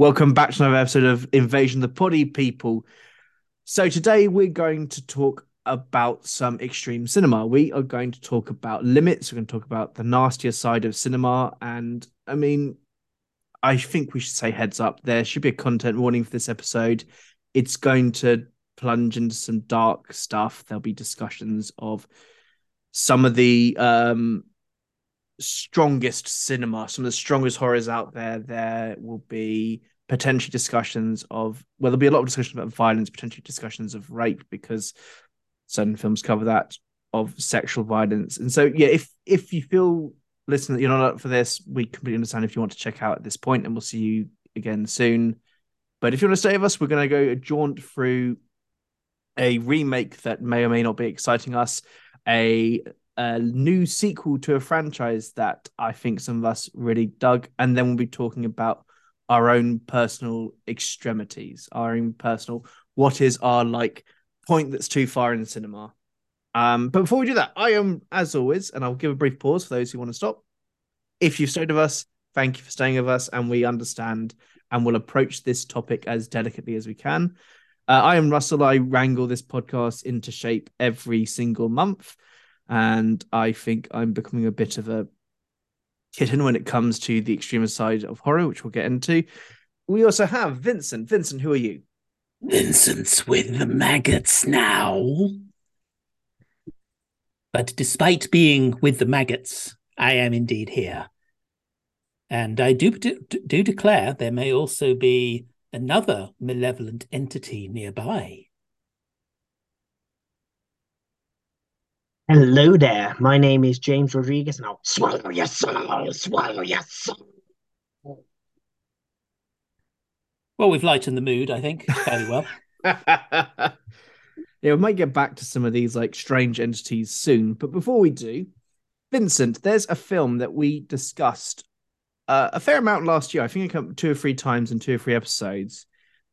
Welcome back to another episode of Invasion the Pody People. So today we're going to talk about some extreme cinema. We are going to talk about limits. We're going to talk about the nastier side of cinema. And I mean, I think we should say heads up. There should be a content warning for this episode. It's going to plunge into some dark stuff. There'll be discussions of some of the um strongest cinema, some of the strongest horrors out there. There will be potentially discussions of well, there'll be a lot of discussions about violence, potentially discussions of rape because certain films cover that of sexual violence. And so yeah, if if you feel listen you're not up for this, we completely understand if you want to check out at this point, and we'll see you again soon. But if you want to stay with us, we're going to go a jaunt through a remake that may or may not be exciting us, a a new sequel to a franchise that I think some of us really dug, and then we'll be talking about our own personal extremities, our own personal what is our like point that's too far in the cinema. Um, but before we do that, I am as always, and I'll give a brief pause for those who want to stop. If you've stayed with us, thank you for staying with us, and we understand and will approach this topic as delicately as we can. Uh, I am Russell. I wrangle this podcast into shape every single month and I think I'm becoming a bit of a kitten when it comes to the extreme side of horror, which we'll get into. We also have Vincent. Vincent, who are you? Vincent's with the maggots now. But despite being with the maggots, I am indeed here. And I do, do, do declare there may also be another malevolent entity nearby. Hello there. My name is James Rodrigues, and I'll swallow your soul, swallow your soul. Well, we've lightened the mood, I think, fairly well. yeah, we might get back to some of these like strange entities soon, but before we do, Vincent, there's a film that we discussed uh, a fair amount last year. I think it two or three times in two or three episodes.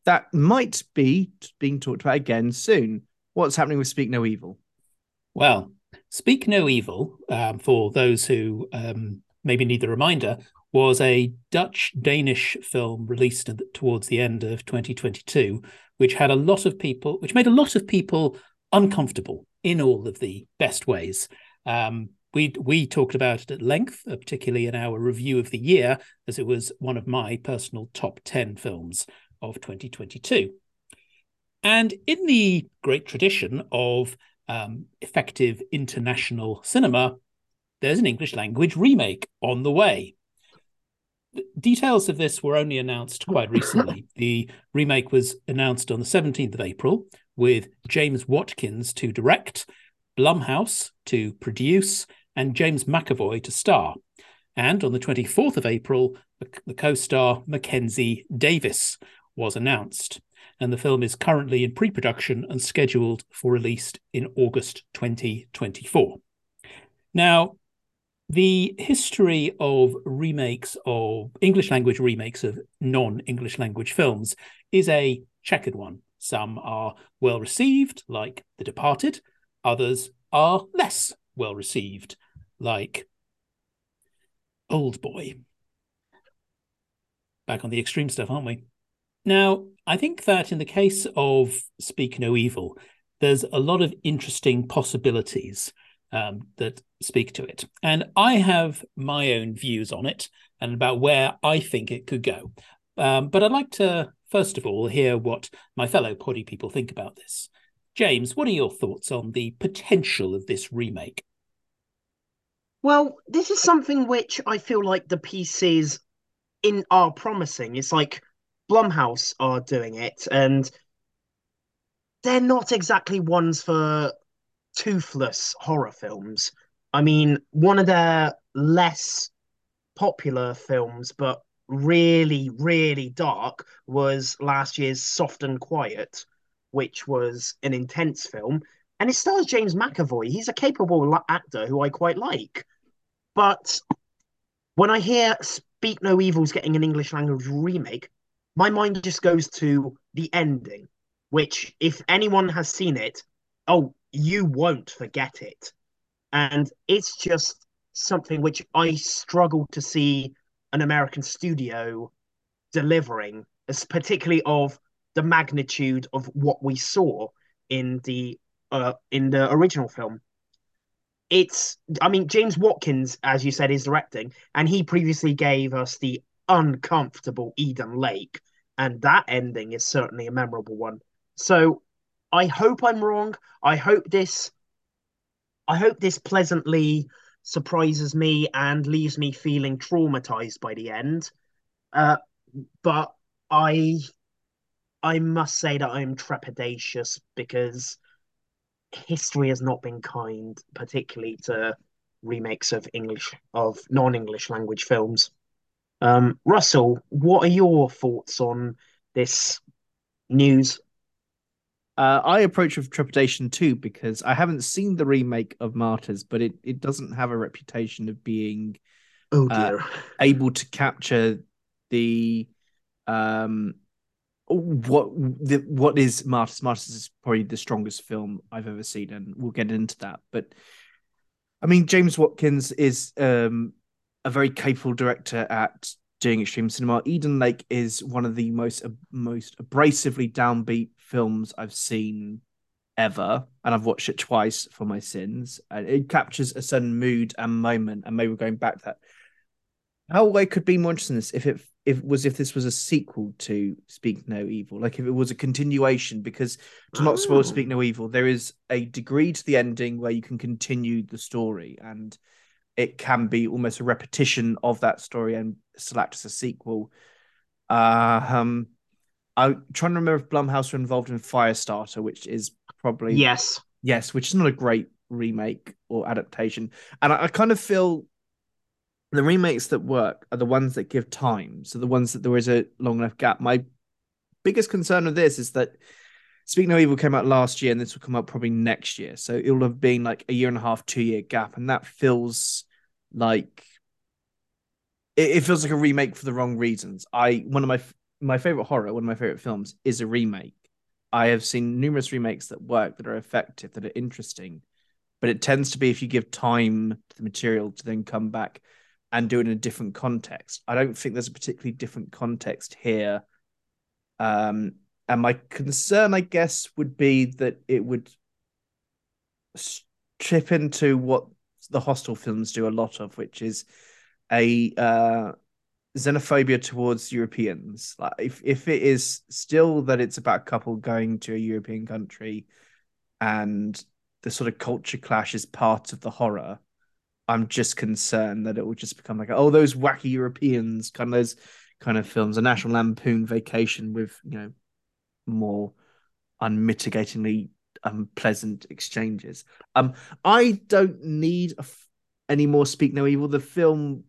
That might be being talked about again soon. What's happening with Speak No Evil? Well, Speak No Evil, um, for those who um, maybe need the reminder, was a Dutch Danish film released towards the end of 2022, which had a lot of people, which made a lot of people uncomfortable in all of the best ways. Um, we we talked about it at length, uh, particularly in our review of the year, as it was one of my personal top 10 films of 2022. And in the great tradition of um, effective international cinema, there's an English language remake on the way. The details of this were only announced quite recently. the remake was announced on the 17th of April with James Watkins to direct, Blumhouse to produce, and James McAvoy to star. And on the 24th of April, the co star Mackenzie Davis was announced and the film is currently in pre production and scheduled for release in August 2024. Now, the history of remakes of English language remakes of non English language films is a checkered one. Some are well received, like The Departed, others are less well received, like Old Boy. Back on the extreme stuff, aren't we? Now, I think that in the case of Speak No Evil, there's a lot of interesting possibilities um, that speak to it. And I have my own views on it and about where I think it could go. Um, but I'd like to, first of all, hear what my fellow poddy people think about this. James, what are your thoughts on the potential of this remake? Well, this is something which I feel like the pieces in are promising. It's like Blumhouse are doing it, and they're not exactly ones for toothless horror films. I mean, one of their less popular films, but really, really dark, was last year's Soft and Quiet, which was an intense film. And it stars James McAvoy. He's a capable actor who I quite like. But when I hear Speak No Evil's getting an English language remake, my mind just goes to the ending, which, if anyone has seen it, oh, you won't forget it. And it's just something which I struggle to see an American studio delivering particularly of the magnitude of what we saw in the uh, in the original film. It's, I mean, James Watkins, as you said, is directing, and he previously gave us the uncomfortable Eden Lake, and that ending is certainly a memorable one. So I hope I'm wrong. I hope this I hope this pleasantly surprises me and leaves me feeling traumatized by the end. Uh, but I I must say that I'm trepidatious because history has not been kind, particularly to remakes of English of non-English language films. Um, Russell, what are your thoughts on this news? Uh, I approach with trepidation too because I haven't seen the remake of Martyrs, but it, it doesn't have a reputation of being oh dear. Uh, able to capture the um what the what is Martyrs. Martyrs is probably the strongest film I've ever seen, and we'll get into that. But I mean, James Watkins is um a very capable director at doing extreme cinema. Eden Lake is one of the most most abrasively downbeat films I've seen ever, and I've watched it twice for my sins. And it captures a certain mood and moment, and maybe we're going back to that. How I could be more interested in this if it if was if this was a sequel to Speak No Evil, like if it was a continuation, because to not spoil oh. Speak oh. No Evil, there is a degree to the ending where you can continue the story and it can be almost a repetition of that story and select as a sequel. Uh, um, I'm trying to remember if Blumhouse were involved in Firestarter, which is probably yes, yes, which is not a great remake or adaptation. And I, I kind of feel the remakes that work are the ones that give time. So the ones that there is a long enough gap. My biggest concern with this is that Speak No Evil came out last year, and this will come out probably next year. So it'll have been like a year and a half, two year gap, and that feels like it, it, feels like a remake for the wrong reasons. I one of my my favorite horror, one of my favorite films, is a remake. I have seen numerous remakes that work, that are effective, that are interesting, but it tends to be if you give time to the material to then come back and do it in a different context. I don't think there's a particularly different context here. Um, and my concern, I guess, would be that it would trip into what the Hostel films do a lot of, which is a uh, xenophobia towards Europeans. Like if if it is still that it's about a couple going to a European country, and the sort of culture clash is part of the horror. I'm just concerned that it will just become like, oh, those wacky Europeans, kind of those kind of films, a National Lampoon Vacation with you know more unmitigatingly unpleasant exchanges. Um, I don't need any more Speak No Evil. The film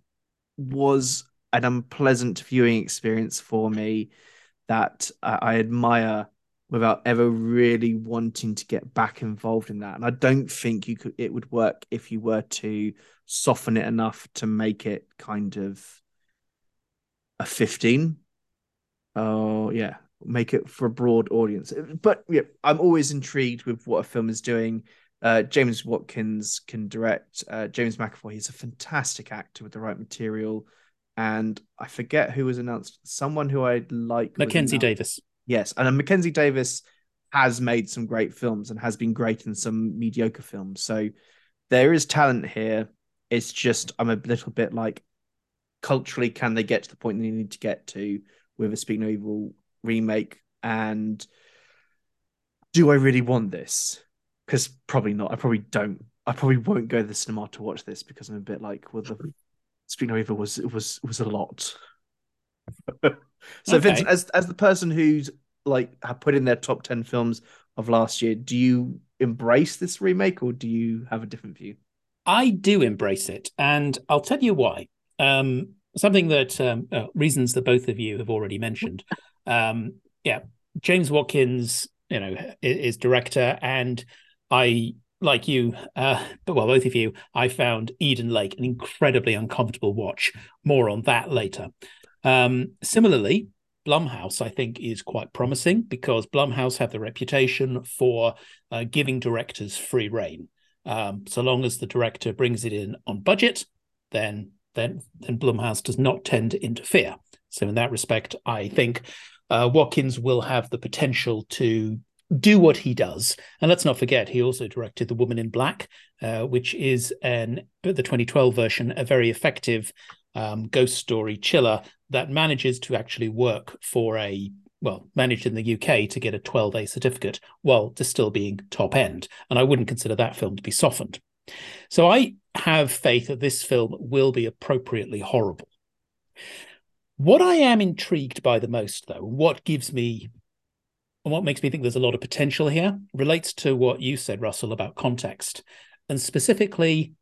was an unpleasant viewing experience for me that uh, I admire without ever really wanting to get back involved in that. And I don't think you could it would work if you were to soften it enough to make it kind of a 15. Oh yeah, make it for a broad audience. But yeah, I'm always intrigued with what a film is doing. Uh, James Watkins can direct. Uh, James McAvoy he's a fantastic actor with the right material. And I forget who was announced. Someone who I like. Mackenzie Davis. Yes, and Mackenzie Davis has made some great films and has been great in some mediocre films. So there is talent here. It's just I'm a little bit like culturally, can they get to the point they need to get to with a Speak No Evil remake and do I really want this? Because probably not. I probably don't. I probably won't go to the cinema to watch this because I'm a bit like, well, the No Evil was it was was a lot. so, okay. Vince, as as the person who's like have put in their top ten films of last year, do you embrace this remake or do you have a different view? I do embrace it, and I'll tell you why. Um, something that um, uh, reasons that both of you have already mentioned. Um, yeah, James Watkins, you know, is, director, and I like you, uh, but well, both of you, I found Eden Lake an incredibly uncomfortable watch. More on that later. Um, similarly, Blumhouse, I think, is quite promising because Blumhouse have the reputation for uh, giving directors free reign. Um, so long as the director brings it in on budget, then then then Blumhouse does not tend to interfere. So in that respect, I think uh, Watkins will have the potential to do what he does. And let's not forget, he also directed The Woman in Black, uh, which is an the 2012 version, a very effective um, ghost story chiller that manages to actually work for a well, managed in the UK to get a 12A certificate while still being top end. And I wouldn't consider that film to be softened. So I have faith that this film will be appropriately horrible. What I am intrigued by the most, though, what gives me and what makes me think there's a lot of potential here relates to what you said, Russell, about context and specifically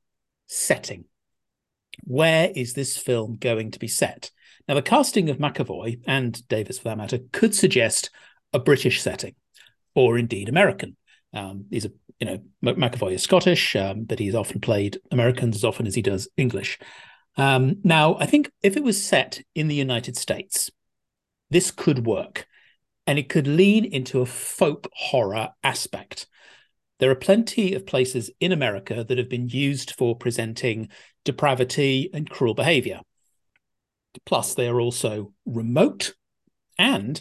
setting. Where is this film going to be set? Now, the casting of McAvoy and Davis, for that matter, could suggest a British setting, or indeed American. Um, he's a, you know, McAvoy is Scottish, um, but he's often played Americans as often as he does English. Um, now, I think if it was set in the United States, this could work, and it could lean into a folk horror aspect. There are plenty of places in America that have been used for presenting depravity and cruel behavior. Plus, they are also remote. And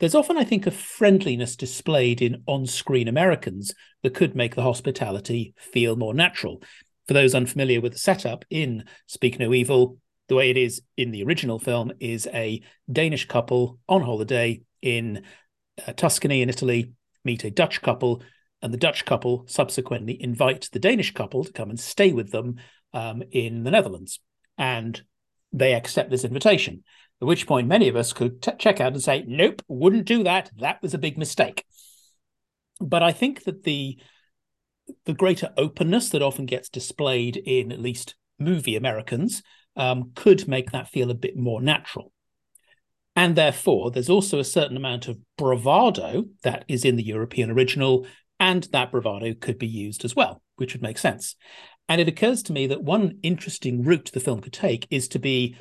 there's often, I think, a friendliness displayed in on screen Americans that could make the hospitality feel more natural. For those unfamiliar with the setup in Speak No Evil, the way it is in the original film is a Danish couple on holiday in uh, Tuscany in Italy meet a Dutch couple, and the Dutch couple subsequently invite the Danish couple to come and stay with them um, in the Netherlands. And they accept this invitation. At which point, many of us could t- check out and say, "Nope, wouldn't do that. That was a big mistake." But I think that the the greater openness that often gets displayed in at least movie Americans um, could make that feel a bit more natural. And therefore, there's also a certain amount of bravado that is in the European original, and that bravado could be used as well, which would make sense. And it occurs to me that one interesting route the film could take is to be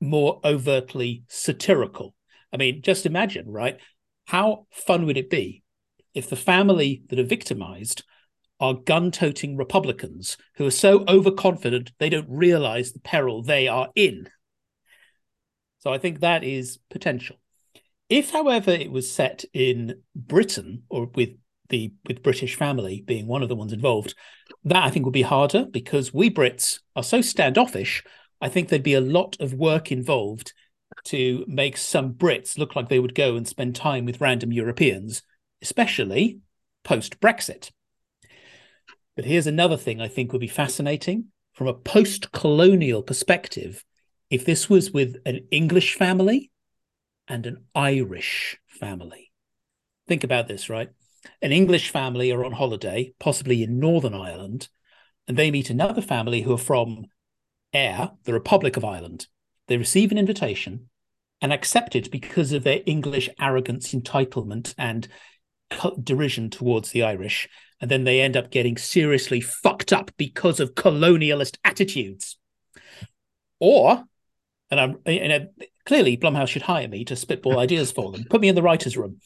more overtly satirical. I mean, just imagine, right? How fun would it be if the family that are victimized are gun toting Republicans who are so overconfident they don't realize the peril they are in? So I think that is potential. If, however, it was set in Britain or with the with British family being one of the ones involved, that I think would be harder because we Brits are so standoffish. I think there'd be a lot of work involved to make some Brits look like they would go and spend time with random Europeans, especially post Brexit. But here's another thing I think would be fascinating from a post colonial perspective. If this was with an English family and an Irish family, think about this, right? an English family are on holiday, possibly in Northern Ireland, and they meet another family who are from Eire, the Republic of Ireland. They receive an invitation and accept it because of their English arrogance, entitlement, and derision towards the Irish. And then they end up getting seriously fucked up because of colonialist attitudes. Or, and I'm and clearly Blumhouse should hire me to spitball ideas for them. Put me in the writers' room.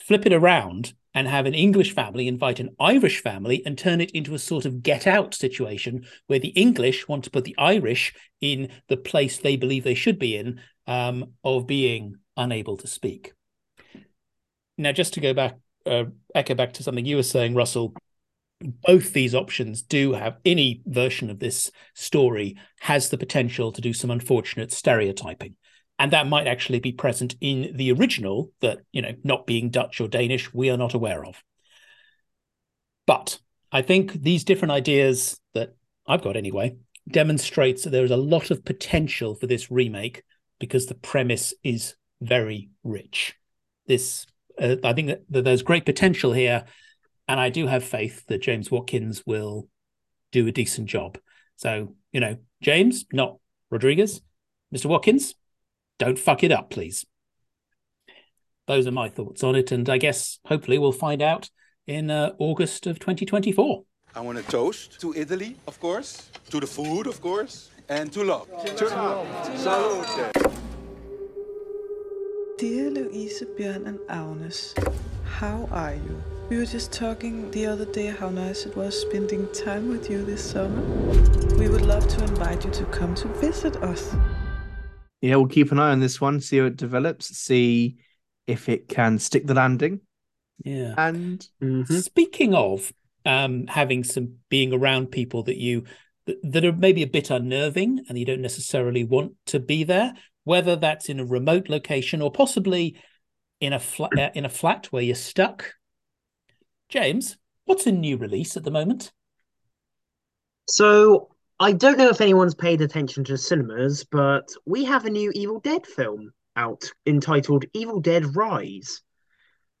Flip it around and have an English family invite an Irish family and turn it into a sort of get out situation where the English want to put the Irish in the place they believe they should be in um, of being unable to speak. Now, just to go back, uh, echo back to something you were saying, Russell, both these options do have any version of this story has the potential to do some unfortunate stereotyping. And that might actually be present in the original that you know not being dutch or danish we are not aware of. But i think these different ideas that i've got anyway demonstrates that there is a lot of potential for this remake because the premise is very rich. This uh, i think that, that there's great potential here and i do have faith that james watkins will do a decent job so you know james not rodrigues mr watkins don't fuck it up, please. Those are my thoughts on it, and I guess hopefully we'll find out in uh, August of 2024. I want to toast to Italy, of course, to the food, of course, and to love. To love. Salute. Dear Louise, Björn, and Agnes, how are you? We were just talking the other day how nice it was spending time with you this summer. We would love to invite you to come to visit us yeah, we'll keep an eye on this one, see how it develops, see if it can stick the landing. Yeah. And Mhm. Speaking of um, having some being around people that you that, that are maybe a bit unnerving and you don't necessarily want to be there, whether that's in a remote location or possibly in a flat uh, in a flat where you're stuck. James, what's a new release at the moment? So I don't know if anyone's paid attention to cinemas, but we have a new Evil Dead film out entitled Evil Dead Rise.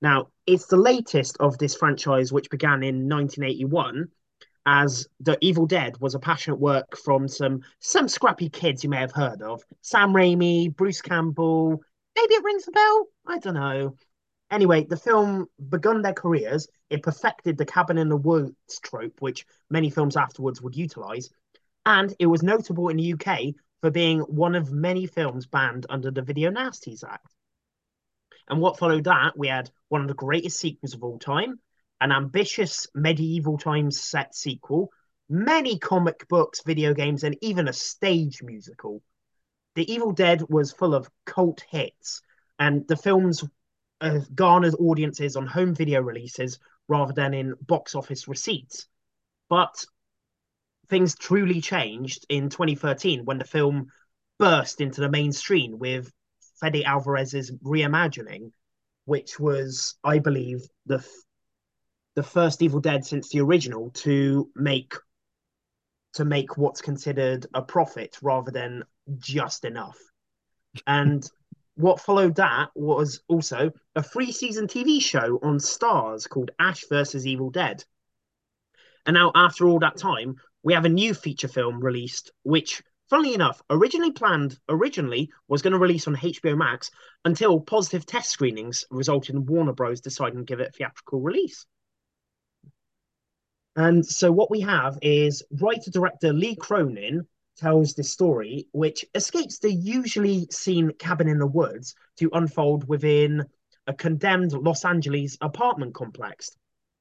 Now, it's the latest of this franchise, which began in 1981, as The Evil Dead was a passionate work from some some scrappy kids you may have heard of. Sam Raimi, Bruce Campbell, maybe it rings a bell. I don't know. Anyway, the film begun their careers. It perfected the cabin in the woods trope, which many films afterwards would utilize, and it was notable in the UK for being one of many films banned under the Video Nasties Act. And what followed that, we had one of the greatest sequels of all time, an ambitious medieval times set sequel, many comic books, video games, and even a stage musical. The Evil Dead was full of cult hits, and the films uh, garnered audiences on home video releases rather than in box office receipts. But things truly changed in 2013 when the film burst into the mainstream with Fede Alvarez's reimagining, which was, I believe, the the first Evil Dead since the original to make to make what's considered a profit rather than just enough. And what followed that was also a three season TV show on Starz called Ash versus Evil Dead. And now, after all that time, we have a new feature film released, which, funnily enough, originally planned originally was going to release on HBO Max until positive test screenings resulted in Warner Bros. deciding to give it a theatrical release. And so what we have is writer director Lee Cronin tells this story, which escapes the usually seen cabin in the woods to unfold within a condemned Los Angeles apartment complex.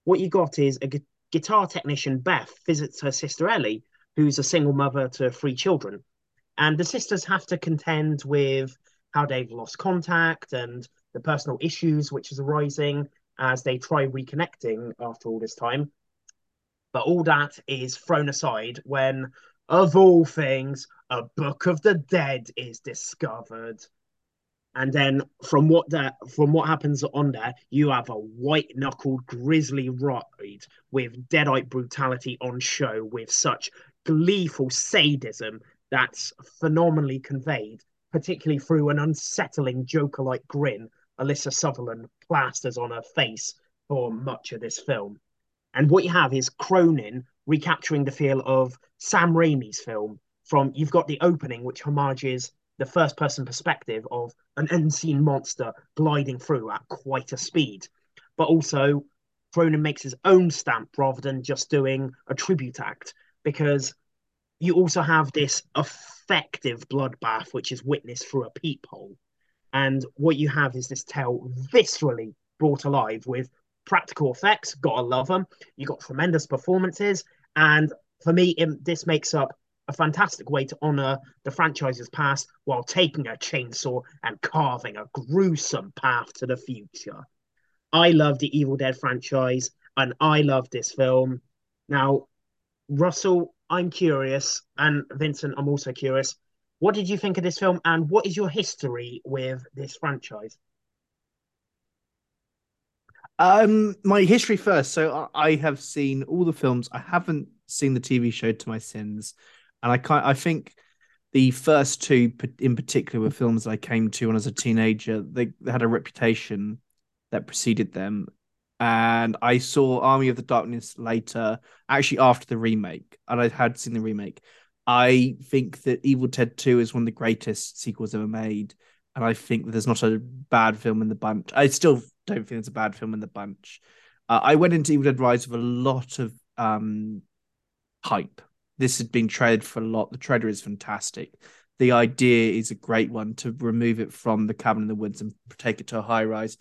What you got is a gu- guitar technician, Beth, visits her sister Ellie, who's a single mother to three children. And the sisters have to contend with how they've lost contact and the personal issues which is arising as they try reconnecting after all this time. But all that is thrown aside when, of all things, a Book of the Dead is discovered. And then from what that from what happens on there, you have a white knuckled grisly ride with deadite brutality on show with such gleeful sadism that's phenomenally conveyed, particularly through an unsettling Joker-like grin Alyssa Sutherland plasters on her face for much of this film. And what you have is Cronin recapturing the feel of Sam Raimi's film. From you've got the opening, which homages the first person perspective of an unseen monster gliding through at quite a speed. But also, Cronin makes his own stamp rather than just doing a tribute act, because you also have this effective bloodbath, which is witnessed through a peephole. And what you have is this tale viscerally brought alive with practical effects. Gotta love them. You got tremendous performances, and for me, it, this makes up a fantastic way to honor the franchise's past while taking a chainsaw and carving a gruesome path to the future. I love the Evil Dead franchise, and I love this film. Now, Russell, I'm curious, and Vincent, I'm also curious. What did you think of this film, and what is your history with this franchise? Um, my history first. So I have seen all the films. I haven't seen the TV show To My Sins, and I can't. I think the first two, in particular, were films I came to when I was a teenager. They, they had a reputation that preceded them, and I saw Army of the Darkness later, actually after the remake, and I had seen the remake. I think that Evil Dead Two is one of the greatest sequels ever made, and I think that there's not a bad film in the bunch. I still don't think it's a bad film in the bunch. Uh, I went into Evil Dead Rise with a lot of um, hype. This had been traded for a lot. The trailer is fantastic. The idea is a great one to remove it from the cabin in the woods and take it to a high rise.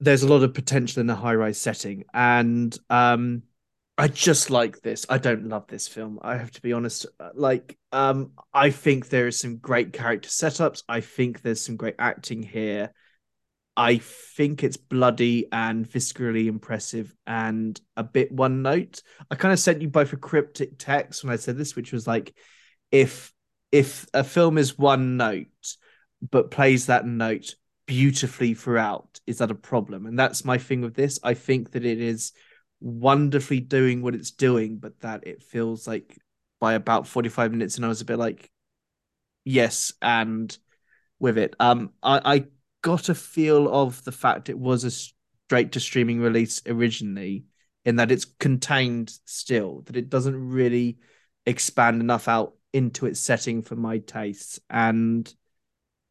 There's a lot of potential in a high rise setting, and um, I just like this. I don't love this film. I have to be honest. Like, um, I think there is some great character setups. I think there's some great acting here. I think it's bloody and viscerally impressive and a bit one note. I kind of sent you both a cryptic text when I said this, which was like, if if a film is one note but plays that note beautifully throughout, is that a problem? And that's my thing with this. I think that it is wonderfully doing what it's doing, but that it feels like by about 45 minutes, and I was a bit like, yes, and with it. Um, I, I got a feel of the fact it was a straight to streaming release originally, in that it's contained still, that it doesn't really expand enough out into its setting for my tastes. And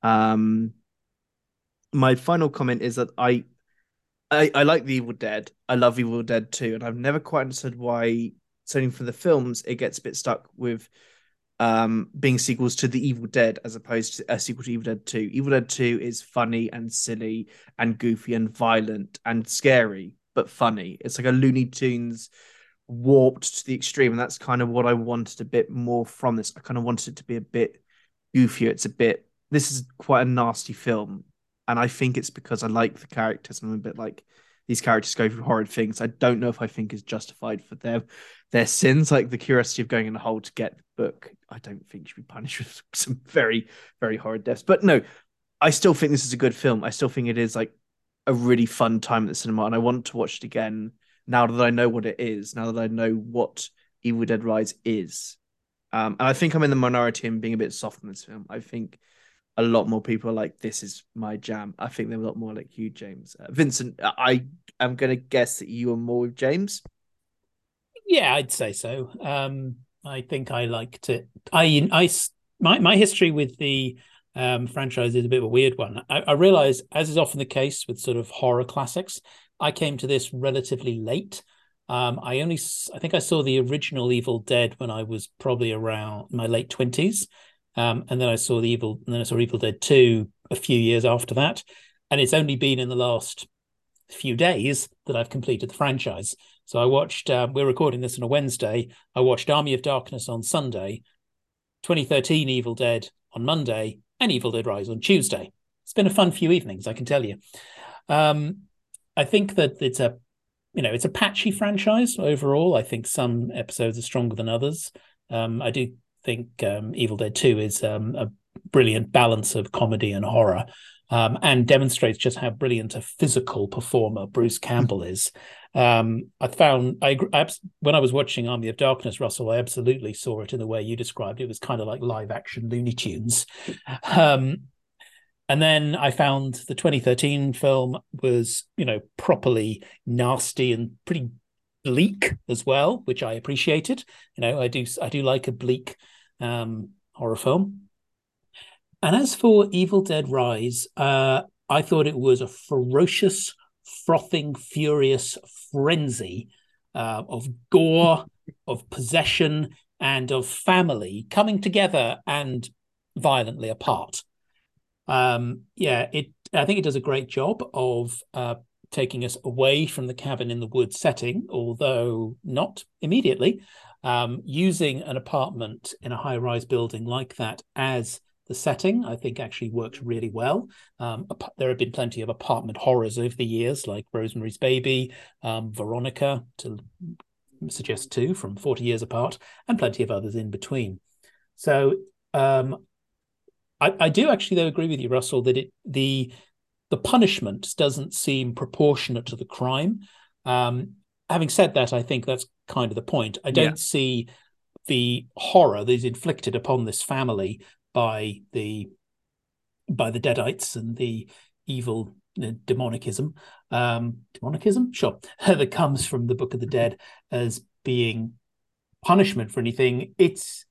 um my final comment is that I I, I like the Evil Dead. I love Evil Dead too, and I've never quite understood why, certainly for the films, it gets a bit stuck with um being sequels to the Evil Dead as opposed to a sequel to Evil Dead 2. Evil Dead 2 is funny and silly and goofy and violent and scary, but funny. It's like a Looney Tunes warped to the extreme, and that's kind of what I wanted a bit more from this. I kind of wanted it to be a bit goofier. It's a bit this is quite a nasty film, and I think it's because I like the characters. And I'm a bit like these characters go through horrid things. I don't know if I think is justified for their their sins, like the curiosity of going in a hole to get the book. I don't think should be punished with some very very horrid deaths. But no, I still think this is a good film. I still think it is like a really fun time at the cinema, and I want to watch it again now that I know what it is. Now that I know what Evil Dead Rise is, um, and I think I'm in the minority in being a bit soft on this film. I think a lot more people are like, "This is my jam." I think they're a lot more like you, James. Uh, Vincent, I am going to guess that you are more with James. Yeah, I'd say so. Um, I think I liked it. I, I, my my history with the um, franchise is a bit of a weird one. I, I realize, as is often the case with sort of horror classics, I came to this relatively late. Um, I only, I think I saw the original Evil Dead when I was probably around my late twenties, um, and then I saw the Evil, and then I saw Evil Dead Two a few years after that, and it's only been in the last few days that I've completed the franchise. So I watched. Uh, we're recording this on a Wednesday. I watched Army of Darkness on Sunday, 2013 Evil Dead on Monday, and Evil Dead Rise on Tuesday. It's been a fun few evenings, I can tell you. Um, I think that it's a, you know, it's a patchy franchise overall. I think some episodes are stronger than others. Um, I do think um, Evil Dead Two is um, a brilliant balance of comedy and horror. Um, and demonstrates just how brilliant a physical performer Bruce Campbell is. Um, I found I, I, when I was watching Army of Darkness, Russell, I absolutely saw it in the way you described. It was kind of like live action Looney Tunes. Um, and then I found the 2013 film was, you know, properly nasty and pretty bleak as well, which I appreciated. You know, I do I do like a bleak um, horror film. And as for Evil Dead Rise, uh, I thought it was a ferocious, frothing, furious frenzy uh, of gore, of possession, and of family coming together and violently apart. Um, yeah, it. I think it does a great job of uh, taking us away from the cabin in the woods setting, although not immediately. Um, using an apartment in a high-rise building like that as the setting, I think, actually works really well. Um, there have been plenty of apartment horrors over the years, like Rosemary's Baby, um, Veronica, to suggest two from 40 years apart, and plenty of others in between. So um, I, I do actually though agree with you, Russell, that it the the punishment doesn't seem proportionate to the crime. Um, having said that, I think that's kind of the point. I don't yeah. see the horror that is inflicted upon this family by the by the Deadites and the evil uh, demonicism, um, demonicism, sure, that comes from the Book of the Dead as being punishment for anything. It's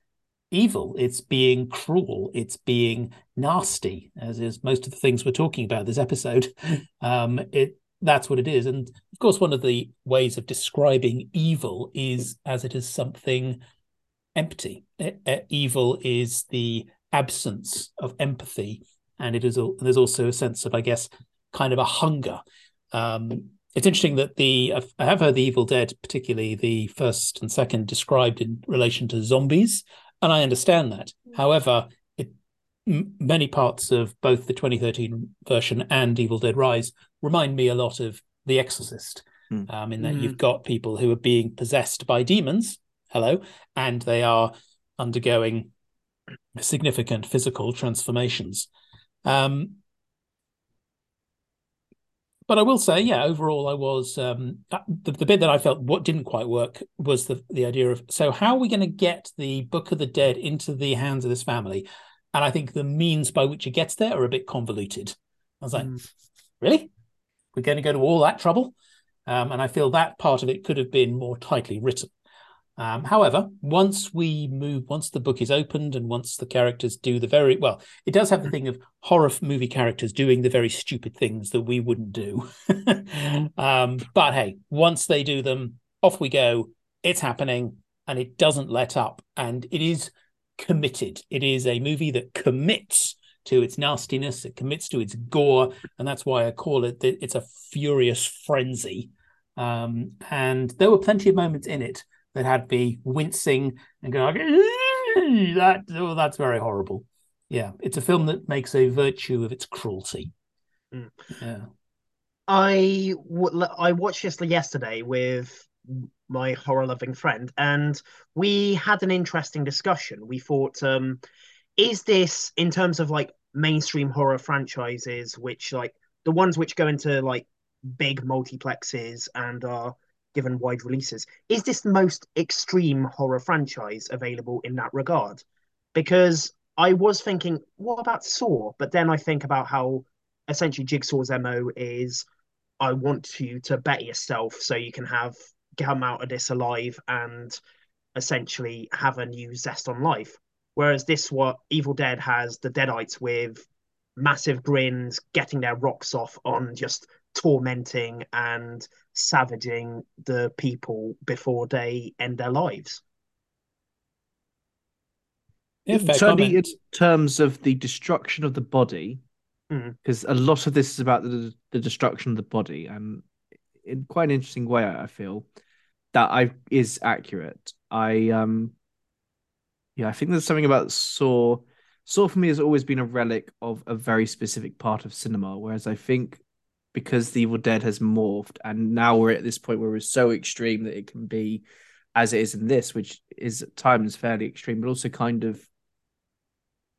evil. It's being cruel. It's being nasty as is most of the things we're talking about this episode. Um it that's what it is. And of course one of the ways of describing evil is as it is something empty. Evil is the absence of empathy and it is there's also a sense of i guess kind of a hunger um it's interesting that the I have heard the Evil Dead, particularly the first and second, described in relation to zombies, and I understand that. However, it m- many parts of both the 2013 version and Evil Dead Rise remind me a lot of The Exorcist, Mm. um, in that Mm. you've got people who are being possessed by demons. Hello, and they are undergoing significant physical transformations. Um, but I will say, yeah, overall, I was um, the, the bit that I felt what didn't quite work was the the idea of so how are we going to get the Book of the Dead into the hands of this family? And I think the means by which it gets there are a bit convoluted. I was like, Mm. really? We're going to go to all that trouble? Um, and I feel that part of it could have been more tightly written. Um, however, once we move, once the book is opened, and once the characters do the very well, it does have the thing of horror movie characters doing the very stupid things that we wouldn't do. um, but hey, once they do them, off we go. It's happening, and it doesn't let up, and it is committed. It is a movie that commits to its nastiness. It commits to its gore, and that's why I call it. that It's a furious frenzy. Um, and there were plenty of moments in it that had me wincing and going, "Eeeh, that oh, that's very horrible. Yeah, it's a film that makes a virtue of its cruelty. Mm. Yeah. I w- I watched this yesterday with my horror loving friend, and we had an interesting discussion. We thought, um, is this in terms of like mainstream horror franchises, which like the ones which go into like big multiplexes and are given wide releases, is this the most extreme horror franchise available in that regard? Because I was thinking, what about Saw? But then I think about how essentially Jigsaw's MO is I want you to bet yourself so you can have come out of this alive and essentially have a new zest on life. Whereas this what Evil Dead has the Deadites with massive grins, getting their rocks off on just tormenting and savaging the people before they end their lives. Yeah, Certainly, comment. in terms of the destruction of the body, Mm. because a lot of this is about the the destruction of the body, and in quite an interesting way, I feel that I is accurate. I um, yeah, I think there's something about Saw. Saw for me has always been a relic of a very specific part of cinema, whereas I think because the Evil Dead has morphed, and now we're at this point where it's so extreme that it can be as it is in this, which is at times fairly extreme, but also kind of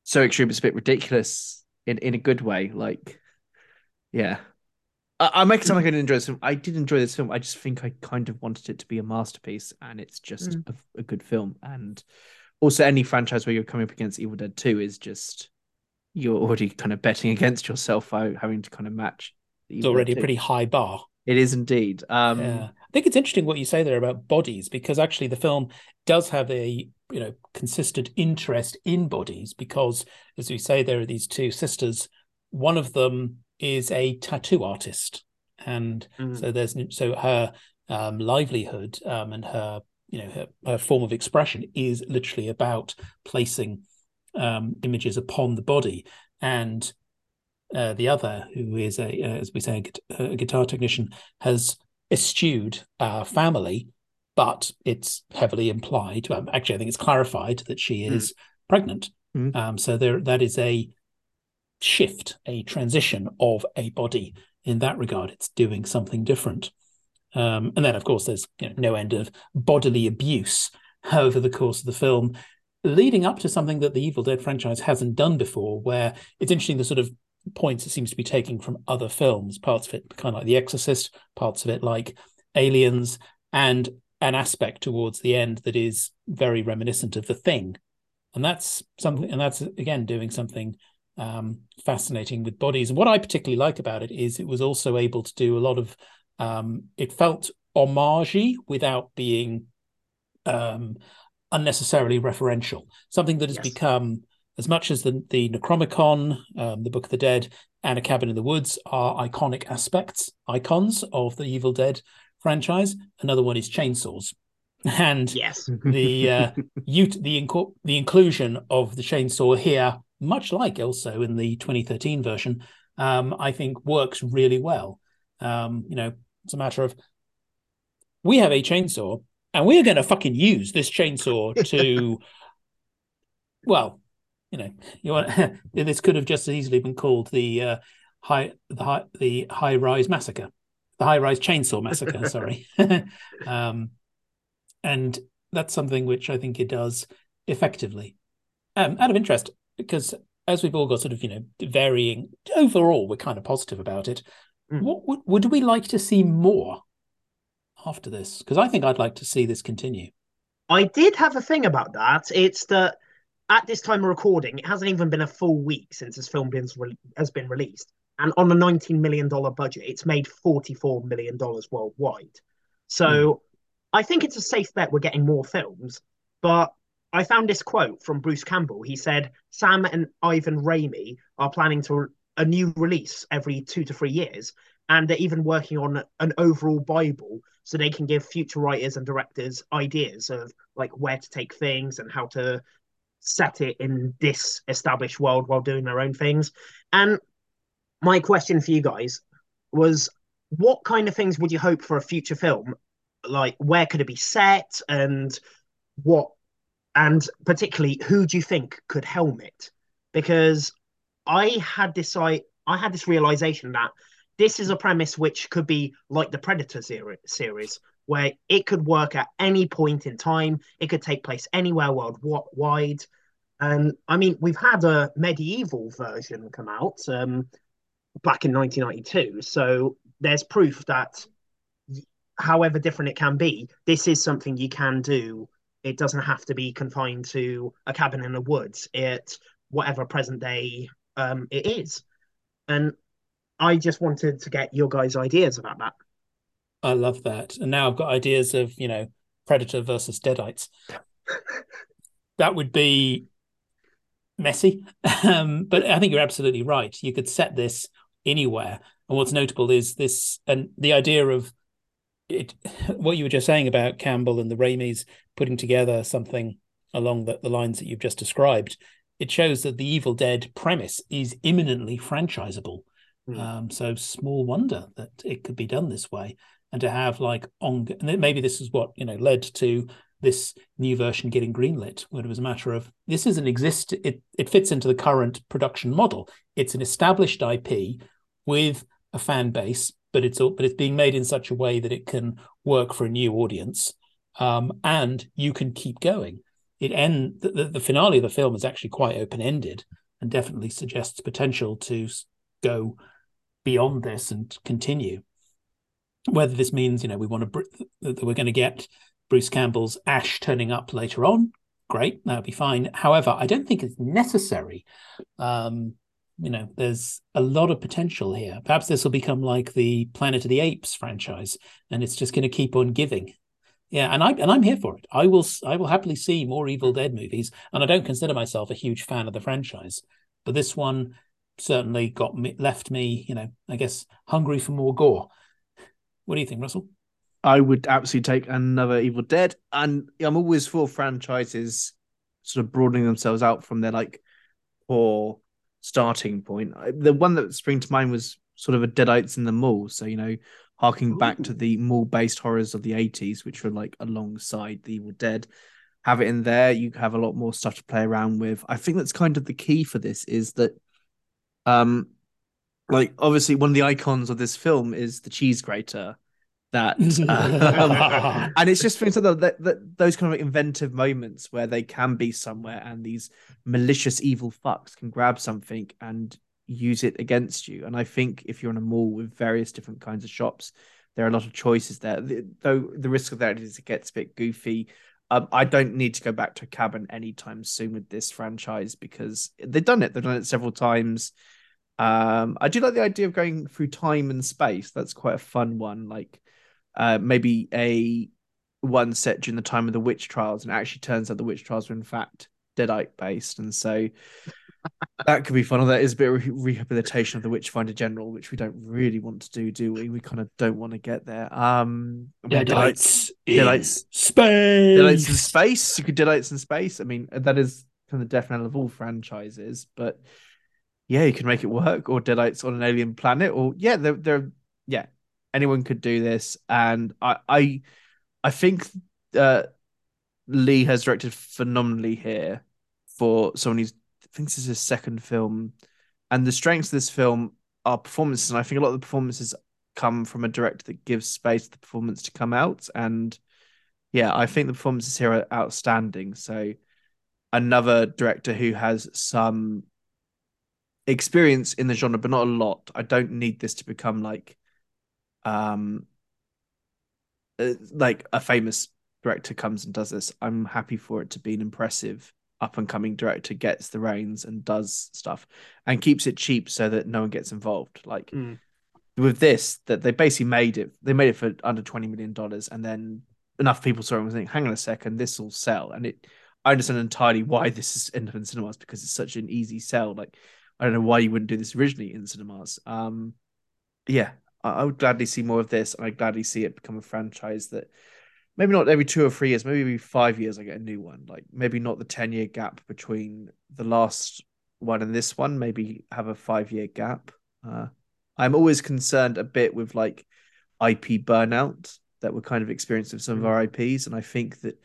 so extreme it's a bit ridiculous in, in a good way. Like, yeah. I, I make it sound like I didn't enjoy this film. I did enjoy this film. I just think I kind of wanted it to be a masterpiece, and it's just Mm. a, a good film. And also, any franchise where you're coming up against Evil Dead 2 is just you're already kind of betting against yourself by having to kind of match. It's already a pretty high bar. It is indeed. Um, yeah. I think it's interesting what you say there about bodies because actually the film does have a you know consistent interest in bodies because as we say there are these two sisters one of them is a tattoo artist and Mm. so there's so her um, livelihood um, and her you know her, her form of expression is literally about placing um, images upon the body and uh, the other who is a uh, as we say a, a guitar technician has eschewed uh, family but it's heavily implied um, actually i think it's clarified that she is pregnant. Mm. um, so there that is a shift a transition of a body. In that regard it's doing something different. Um, and then of course there's you know, no end of bodily abuse over the course of the film leading up to something that the evil dead franchise hasn't done before where it's interesting the sort of points it seems to be taking from other films parts of it kind of like the exorcist parts of it like aliens and an aspect towards the end that is very reminiscent of the thing and that's something and that's again doing something um, fascinating with bodies and what i particularly like about it is it was also able to do a lot of um, it felt homagey without being um, unnecessarily referential something that has Yes. become as much as the the necronomicon um, the book of the dead and a cabin in the woods are iconic aspects icons of the evil dead franchise another one is chainsaws and Yes. the uh, you the inco- the inclusion of the chainsaw here, much like also in the 2013 version, um, I think works really well. Um, you know, it's a matter of we have a chainsaw and we're going to fucking use this chainsaw to, well, you know, you want this could have just as easily been called the uh, high the high the high rise massacre, the high rise chainsaw massacre. sorry, um, and that's something which I think it does effectively. Um, out of interest, because as we've all got sort of you know varying overall, we're kind of positive about it. Mm. What would would we like to see more after this? Because I think I'd like to see this continue. I did have a thing about that. It's that at this time of recording, it hasn't even been a full week since this film has been released. And on a $19 million budget, it's made $44 million worldwide. So mm. I think it's a safe bet we're getting more films. But I found this quote from Bruce Campbell. He said, Sam and Ivan Raimi are planning to a new release every two to three years. And they're even working on an overall Bible so they can give future writers and directors ideas of like where to take things and how to set it in this established world while doing their own things. And my question for you guys was what kind of things would you hope for a future film? Like where could it be set and what and particularly who do you think could helm it? Because I had this I I had this realization that this is a premise which could be like the Predator series, where it could work at any point in time. It could take place anywhere worldwide. And I mean, we've had a medieval version come out um, back in 1992. So there's proof that, however different it can be, this is something you can do. It doesn't have to be confined to a cabin in the woods. It whatever present day um, it is. And I just wanted to get your guys' ideas about that. I love that. And now I've got ideas of, you know, Predator versus Deadites. that would be messy. Um, but I think you're absolutely right. You could set this anywhere. And what's notable is this and the idea of it what you were just saying about Campbell and the Raimis putting together something along the, the lines that you've just described. It shows that the Evil Dead premise is imminently franchisable. Mm. Um, so small wonder that it could be done this way, and to have like on, and maybe this is what you know led to this new version getting greenlit, when it was a matter of this is an exist. It it fits into the current production model. It's an established IP with a fan base, but it's but it's being made in such a way that it can work for a new audience, um, and you can keep going. It end the, the finale of the film is actually quite open ended and definitely suggests potential to go beyond this and continue. Whether this means, you know, we want to that we're going to get Bruce Campbell's Ash turning up later on, great, that would be fine. However, I don't think it's necessary. Um, you know, there's a lot of potential here. Perhaps this will become like the Planet of the Apes franchise, and it's just going to keep on giving. Yeah, and I and I'm here for it. I will I will happily see more Evil Dead movies, and I don't consider myself a huge fan of the franchise, but this one certainly got me left me, you know, I guess hungry for more gore. What do you think, Russell? I would absolutely take another Evil Dead, and I'm always for franchises sort of broadening themselves out from their like poor starting point. The one that sprang to mind was sort of a Deadites in the Mall, so you know, harking Ooh. back to the mall-based horrors of the '80s, which were like alongside the Evil Dead. Have it in there, you have a lot more stuff to play around with. I think that's kind of the key for this is that um, like obviously one of the icons of this film is the cheese grater. That um, and it's just things like that, that, those kind of inventive moments where they can be somewhere and these malicious evil fucks can grab something and use it against you. And I think if you're in a mall with various different kinds of shops, there are a lot of choices there. though the risk of that is it gets a bit goofy. Um, I don't need to go back to a cabin anytime soon with this franchise because they've done it. They've done it several times. Um, I do like the idea of going through time and space. That's quite a fun one. Like uh, maybe a one set during the time of the witch trials, and it actually turns out the witch trials were in fact Deadite based, and so that could be fun. Or that is a bit of rehabilitation of the Witchfinder General, which we don't really want to do, do we? We kind of don't want to get there. Um, Deadites, Deadites, space, Deadites in space. You could Deadites in space. I mean, that is kind of the death knell of all franchises, but yeah, you can make it work, or Deadites on an alien planet, or yeah, they're, they're yeah, anyone could do this, and I I I think uh, Lee has directed phenomenally here for someone who thinks this is his second film, and the strengths of this film are performances. And I think a lot of the performances come from a director that gives space for the performance to come out. And yeah, I think the performances here are outstanding. So another director who has some experience in the genre, but not a lot. I don't need this to become like um uh, like a famous director comes and does this. I'm happy for it to be an impressive up and coming director gets the reins and does stuff and keeps it cheap so that no one gets involved. Like Mm. with this, that they basically made it. They made it for under twenty million dollars, and then enough people saw it and was thinking, "Hang on a second, this will sell." And it, I understand entirely why this is in cinemas because it's such an easy sell. Like I don't know why you wouldn't do this originally in cinemas. Um, yeah, I, I would gladly see more of this, and I'd gladly see it become a franchise that maybe not every two or three years, maybe every five years I get a new one. Like maybe not the ten year gap between the last one and this one. Maybe have a five year gap. Uh, I'm always concerned a bit with like IP burnout that we're kind of experiencing with some of our IPs, and I think that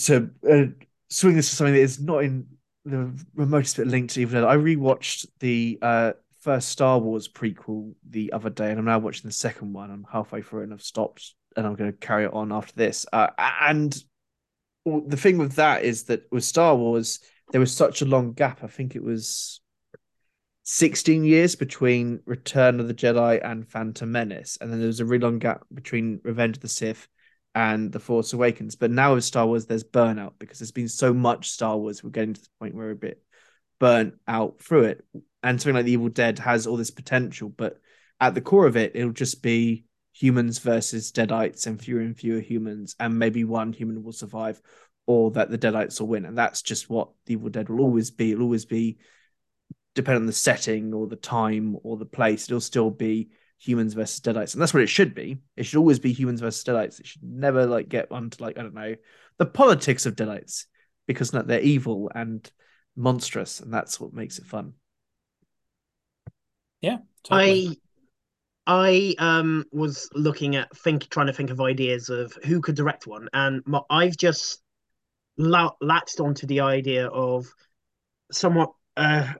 to uh, swing this to something that is not in the remotest bit linked to Evil Dead. I rewatched the uh, first Star Wars prequel the other day, and I'm now watching the second one. I'm halfway through, it, and I've stopped, and I'm going to carry it on after this. Uh, and the thing with that is that with Star Wars, there was such a long gap. I think it was 16 years between Return of the Jedi and Phantom Menace, and then there was a really long gap between Revenge of the Sith and The Force Awakens. But now with Star Wars, there's burnout because there's been so much Star Wars. We're getting to the point where we're a bit burnt out through it. And something like The Evil Dead has all this potential, but at the core of it, it'll just be humans versus Deadites and fewer and fewer humans, and maybe one human will survive, or that the Deadites will win. And that's just what The Evil Dead will always be. It'll always be depending on the setting or the time or the place, it'll still be humans versus deadites, and that's what it should be. It should always be humans versus deadites. It should never like get onto like I don't know the politics of deadites because no, they're evil and monstrous, and that's what makes it fun. Yeah, totally. I I um was looking at think trying to think of ideas of who could direct one, and my, I've just la- latched onto the idea of somewhat uh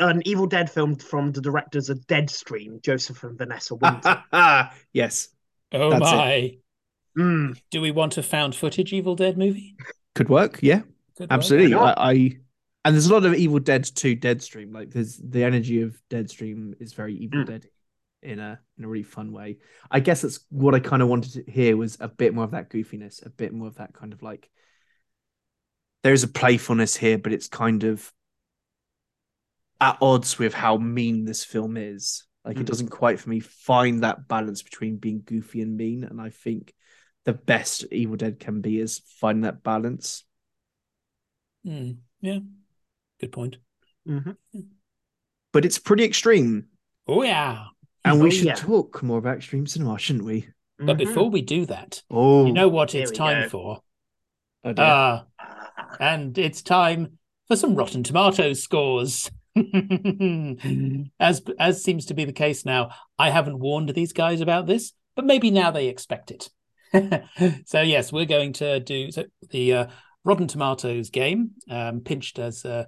an Evil Dead film from the directors of Deadstream, Joseph and Vanessa Winter. yes, oh that's my! Mm, Do we want a found footage Evil Dead movie? could work. Yeah, Good work. absolutely. Why not? I, I and there's a lot of Evil Dead to Deadstream. Like there's the energy of Deadstream is very Evil Mm. Dead in a in a really fun way. I guess that's what I kind of wanted to hear was a bit more of that goofiness, a bit more of that kind of like there's a playfulness here, but it's kind of at odds with how mean this film is. Like it Mm. doesn't quite for me find that balance between being goofy and mean, and I think the best Evil Dead can be is find that balance. Hmm, yeah, good point. mhm. But it's pretty extreme. Oh yeah! And we Oh, should yeah. talk more about extreme cinema, shouldn't we? But Mhm. before we do that, Oh, you know what it's time go. for? oh dear. Ah, and it's time for some Rotten Tomatoes scores. as as seems to be the case now, I haven't warned these guys about this, but maybe now they expect it. so yes, we're going to do so the uh, Rotten Tomatoes game, um, pinched as uh,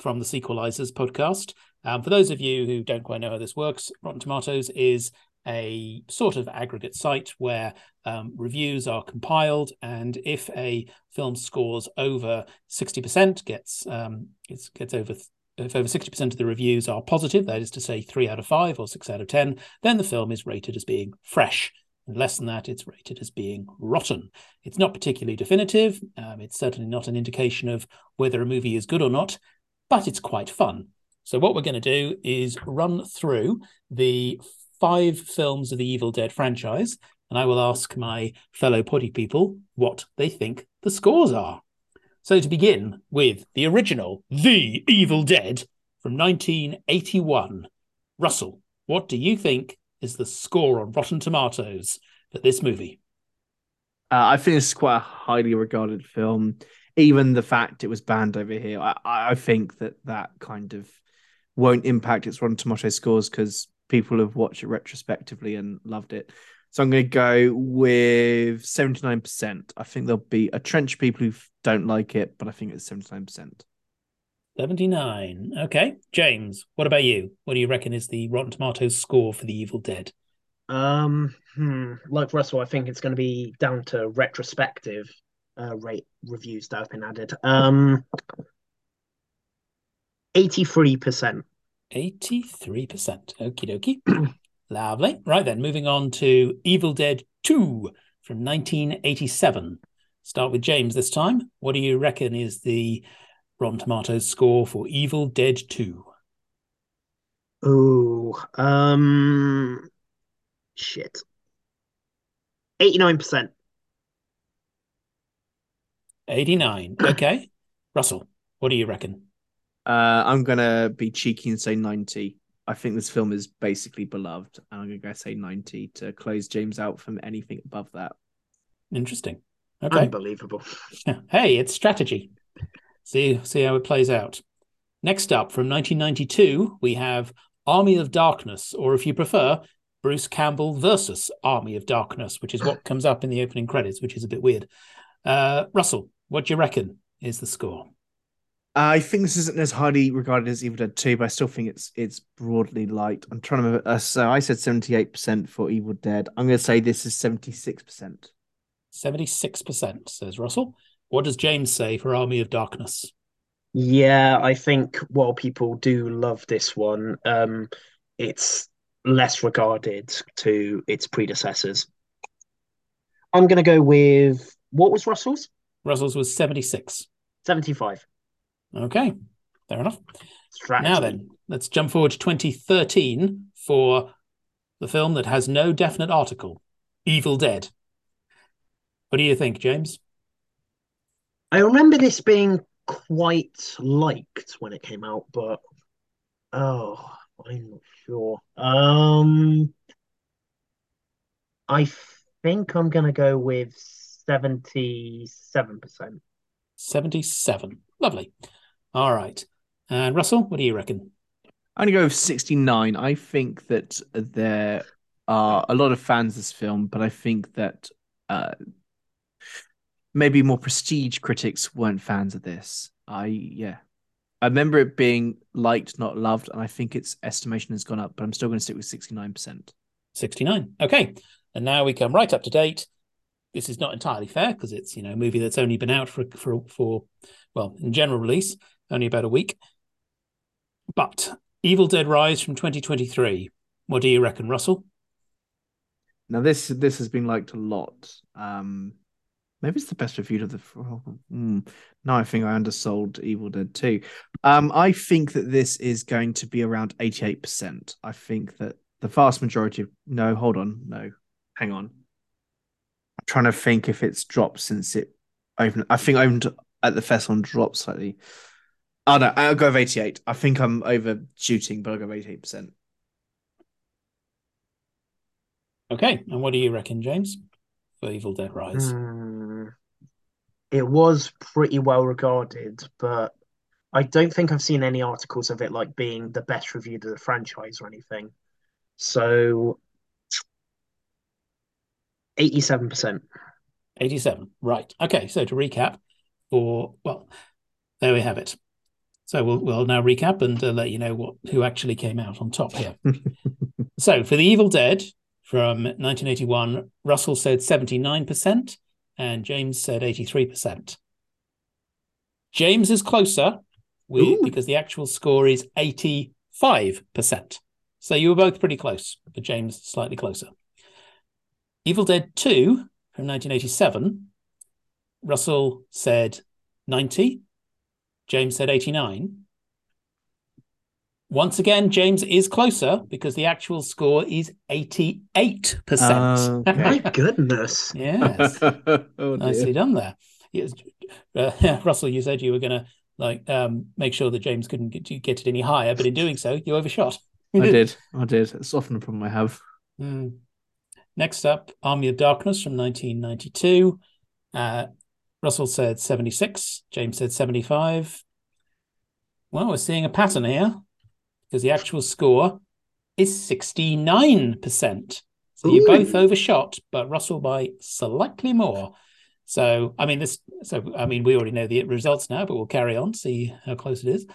from the Sequelizers podcast. Um, for those of you who don't quite know how this works, Rotten Tomatoes is a sort of aggregate site where um, reviews are compiled, and if a film scores over sixty percent, gets um, gets over if over sixty percent of the reviews are positive, that is to say three out of five or six out of ten, then the film is rated as being fresh. And less than that, it's rated as being rotten. It's not particularly definitive. Um, it's certainly not an indication of whether a movie is good or not, but it's quite fun. So what we're going to do is run through the five films of the Evil Dead franchise, and I will ask my fellow Pody People what they think the scores are. So to begin with the original The Evil Dead from 1981. Russell, what do you think is the score on Rotten Tomatoes for this movie? Uh, I think it's quite a highly regarded film. Even the fact it was banned over here, I, I think that that kind of won't impact its Rotten Tomato scores because people have watched it retrospectively and loved it. So I'm going to go with 79%. I think there'll be a trench of people who don't like it, but I think it's 79%. 79. Okay. James, what about you? What do you reckon is the Rotten Tomatoes score for The Evil Dead? Um, hmm, like Russell, I think it's going to be down to retrospective uh, rate reviews that have been added. Um, 83%. 83%. Okie dokie. Lovely. Right then, moving on to Evil Dead 2 from 1987. Start with James this time. What do you reckon is the Rotten Tomatoes score for Evil Dead 2? Oh, um, shit. 89%. 89. Okay. Russell, what do you reckon? Uh, I'm gonna be cheeky and say 90. I think this film is basically beloved, and I'm gonna go say 90 to close James out from anything above that. Interesting. Okay. Unbelievable. Hey, it's strategy. See, see how it plays out. Next up, from 1992, we have Army of Darkness, or if you prefer, Bruce Campbell versus Army of Darkness, which is what comes up in the opening credits, which is a bit weird. Uh, Russell, what do you reckon is the score? I think this isn't as highly regarded as Evil Dead 2, but I still think it's it's broadly liked. I'm trying to remember. Uh, so I said 78% for Evil Dead. I'm going to say this is 76%. 76%, says Russell. What does James say for Army of Darkness? Yeah, I think while people do love this one, um, it's less regarded to its predecessors. I'm going to go with what was Russell's? Russell's was 76. 75. Okay, fair enough. Strategy. Now then, let's jump forward to 2013 for the film that has no definite article Evil Dead. What do you think, James? I remember this being quite liked when it came out, but oh, I'm not sure. Um, I think I'm gonna go with 77%. 77. Lovely. All right. And Russell, what do you reckon? I'm going to go with 69. I think that there are a lot of fans of this film, but I think that uh, maybe more prestige critics weren't fans of this. I, yeah. I remember it being liked, not loved, and I think its estimation has gone up, but I'm still going to stick with 69%. 69. Okay. And now we come right up to date. This is not entirely fair because it's, you know, a movie that's only been out for, for, for, well, in general release, only about a week. But Evil Dead Rise from 2023. What do you reckon, Russell? Now this this has been liked a lot. Um, maybe it's the best reviewed of the. Mm, now I think I undersold Evil Dead 2. Um, I think that this is going to be around 88%. I think that the vast majority of no, hold on, no, hang on. I'm trying to think if it's dropped since it opened. I think opened at the festival and dropped slightly. Oh no, I'll go with 88. I think I'm overshooting, but I'll go with 88%. Okay. And what do you reckon, James, for Evil Dead Rise? Hmm. It was pretty well regarded, but I don't think I've seen any articles of it like being the best reviewed of the franchise or anything. So 87%. 87. Right. Okay. So to recap, for well, there we have it. So we'll we'll now recap and uh, let you know what who actually came out on top here. so for the Evil Dead from 1981, Russell said 79% and James said 83%. James is closer with, Ooh. because the actual score is 85%. So you were both pretty close, but James slightly closer. Evil Dead 2 from 1987, Russell said 90, James said 89. Once again, James is closer because the actual score is 88%. Okay. My goodness. yes. oh. Nicely done there. Yes. Uh, Russell, you said you were going to like um, make sure that James couldn't get, get it any higher, but in doing so, you overshot. I did. I did. It's often a problem I have. Mm. Next up, Army of Darkness from 1992. Uh, Russell said 76. James said 75. Well, we're seeing a pattern here because the actual score is 69%. So you both overshot, but Russell by slightly more. So, I mean, this. So, I mean, we already know the results now, but we'll carry on, see how close it is.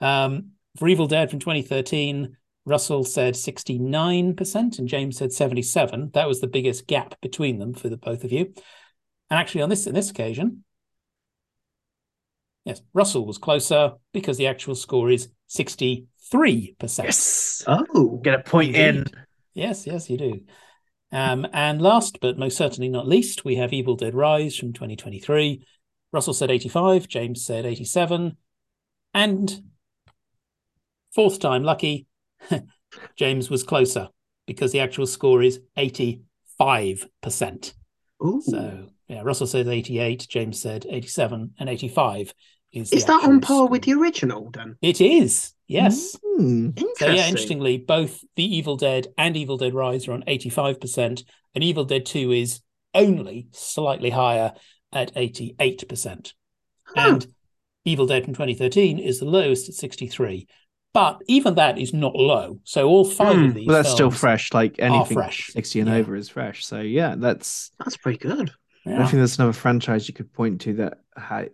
Um, for Evil Dead from 2013, Russell said 69% and James said 77. That was the biggest gap between them for the both of you. And actually, on this in this occasion, yes, Russell was closer because the actual score is 63%. Yes. Oh, Get a point in. Yes, yes, you do. Um, and last but most certainly not least, we have Evil Dead Rise from 2023. Russell said 85, James said 87, and fourth time lucky, James was closer because the actual score is 85%. Ooh. So, yeah, Russell said 88, James said 87, and 85 is is that on actual par with the original then? It is, yes. Hmm. Interesting. So yeah, interestingly, both The Evil Dead and Evil Dead Rise are on 85%, and Evil Dead 2 is only slightly higher at 88%. Huh. And Evil Dead from 2013 is the lowest at 63. But even that is not low. So all five Hmm. of these Well, that's still fresh. Like anything fresh. 60 and Yeah. over is fresh. So, yeah, that's. That's pretty good. I don't think there's another franchise you could point to that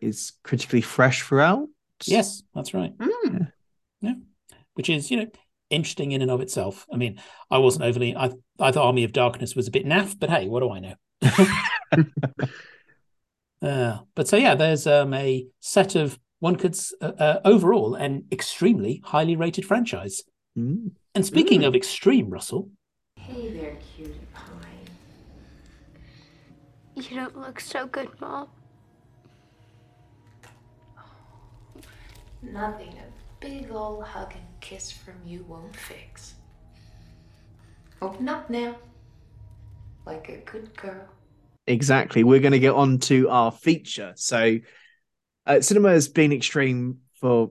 is critically fresh throughout. Yes, that's right. Mm. Which is, you know, interesting in and of itself. I mean, I wasn't overly I I thought Army of Darkness was a bit naff, but hey, what do I know? Uh, but so yeah, there's um, a set of one could uh, uh, overall an extremely highly rated franchise. Mm. And speaking Mm. of extreme, Russell, Hey there, cutie pie. You don't look so good, Mom. Nothing a big old hug and kiss from you won't fix. Open up now. Like a good girl. Exactly. We're going to get on to our feature. So, uh, cinema has been extreme for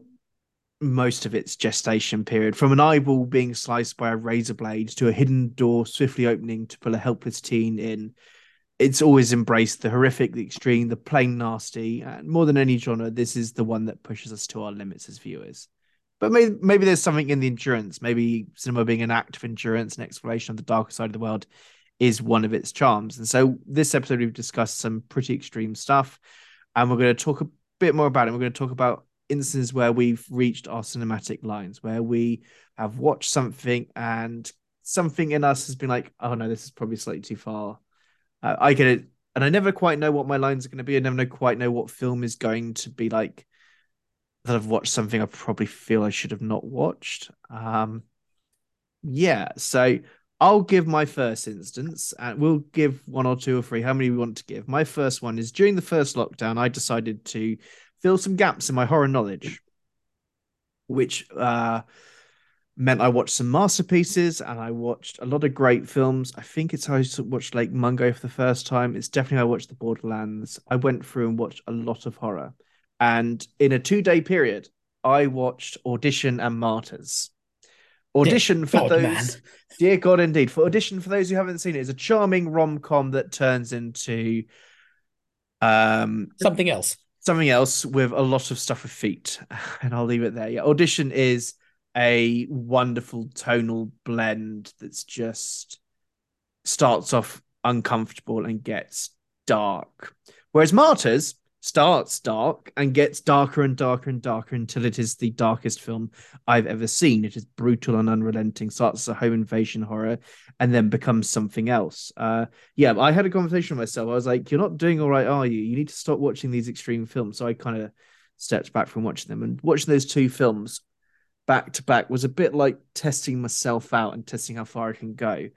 most of its gestation period, from an eyeball being sliced by a razor blade to a hidden door swiftly opening to pull a helpless teen in. It's always embraced the horrific, the extreme, the plain nasty, and more than any genre, this is the one that pushes us to our limits as viewers. But maybe, maybe there's something in the endurance. Maybe cinema being an act of endurance and exploration of the darker side of the world is one of its charms. And so this episode we've discussed some pretty extreme stuff, and we're going to talk a bit more about it. We're going to talk about instances where we've reached our cinematic lines, where we have watched something and something in us has been like, oh no, this is probably slightly too far. Uh, I get it, and I never quite know what my lines are going to be. I never know quite know what film is going to be like. That I've watched something I probably feel I should have not watched. Um, yeah, so I'll give my first instance, and we'll give one or two or three, how many we want to give. My first one is during the first lockdown, I decided to fill some gaps in my horror knowledge, which uh, meant I watched some masterpieces and I watched a lot of great films. I think it's how I watched Lake Mungo for the first time. It's definitely how I watched The Borderlands. I went through and watched a lot of horror. And in a two day period, I watched Audition and Martyrs. Audition for God, those. man. Dear God, indeed. For audition, for those who haven't seen it, it's a charming rom com that turns into um something else. something else with a lot of stuff with feet, and I'll leave it there. Yeah, audition is a wonderful tonal blend that's just starts off uncomfortable and gets dark, whereas Martyrs starts dark and gets darker and darker and darker until it is the darkest film I've ever seen. It is brutal and unrelenting, starts as a home invasion horror and then becomes something else. Uh, yeah, I had a conversation with myself. I was like, "You're not doing all right, are you? You need to stop watching these extreme films." So I kind of stepped back from watching them and watching those two films back to back was a bit like testing myself out and testing how far I can go.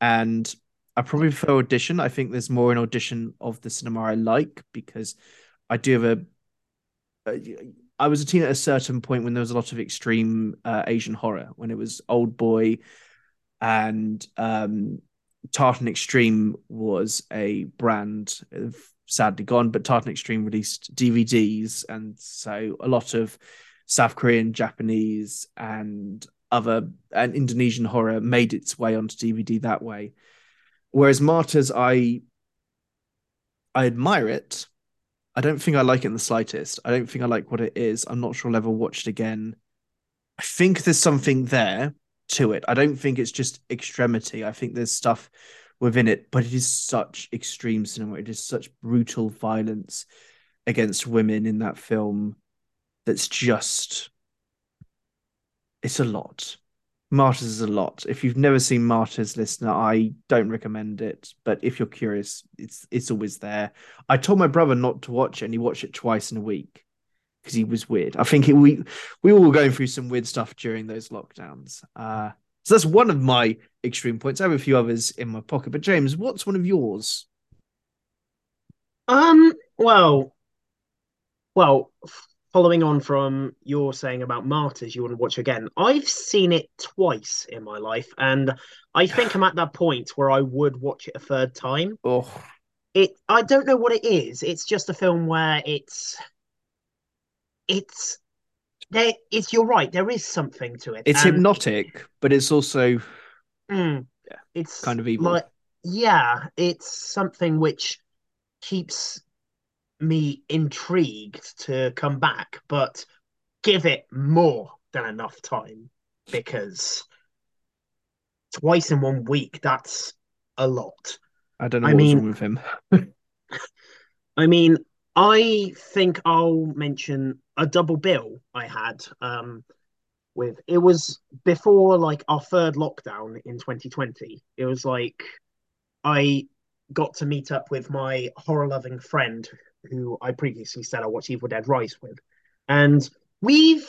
And I probably prefer audition. I think there's more in audition of the cinema I like because I do have a. a I was a teen at a certain point when there was a lot of extreme uh, Asian horror when it was Oldboy, and um, Tartan Extreme was a brand sadly gone, but Tartan Extreme released DVDs, and so a lot of South Korean, Japanese, and other and Indonesian horror made its way onto DVD that way. Whereas Martyrs, I I admire it. I don't think I like it in the slightest. I don't think I like what it is. I'm not sure I'll ever watch it again. I think there's something there to it. I don't think it's just extremity. I think there's stuff within it, but it is such extreme cinema. It is such brutal violence against women in that film that's just it's a lot. Martyrs is a lot. If you've never seen Martyrs, listener, I don't recommend it. But if you're curious, it's it's always there. I told my brother not to watch it, and he watched it twice in a week because he was weird. I think it, we we were all going through some weird stuff during those lockdowns. Uh, so that's one of my extreme points. I have a few others in my pocket. But James, what's one of yours? Um. Well. Well, following on from your saying about Martyrs, you want to watch again. I've seen it twice in my life, and I think I'm at that point where I would watch it a third time. Oh, It. I don't know what it is. It's just a film where it's. It's. There. It's. You're right. There is something to it. it's and- hypnotic, but it's also Mm, Yeah, it's kind of evil. Like, yeah, it's something which keeps me intrigued to come back, but give it more than enough time because twice in one week, that's a lot. I don't know I what's mean- wrong with him. I mean, I think I'll mention a double bill I had um with it was before like our third lockdown in 2020. It was like I got to meet up with my horror loving friend who I previously said I watched Evil Dead Rise with. And we've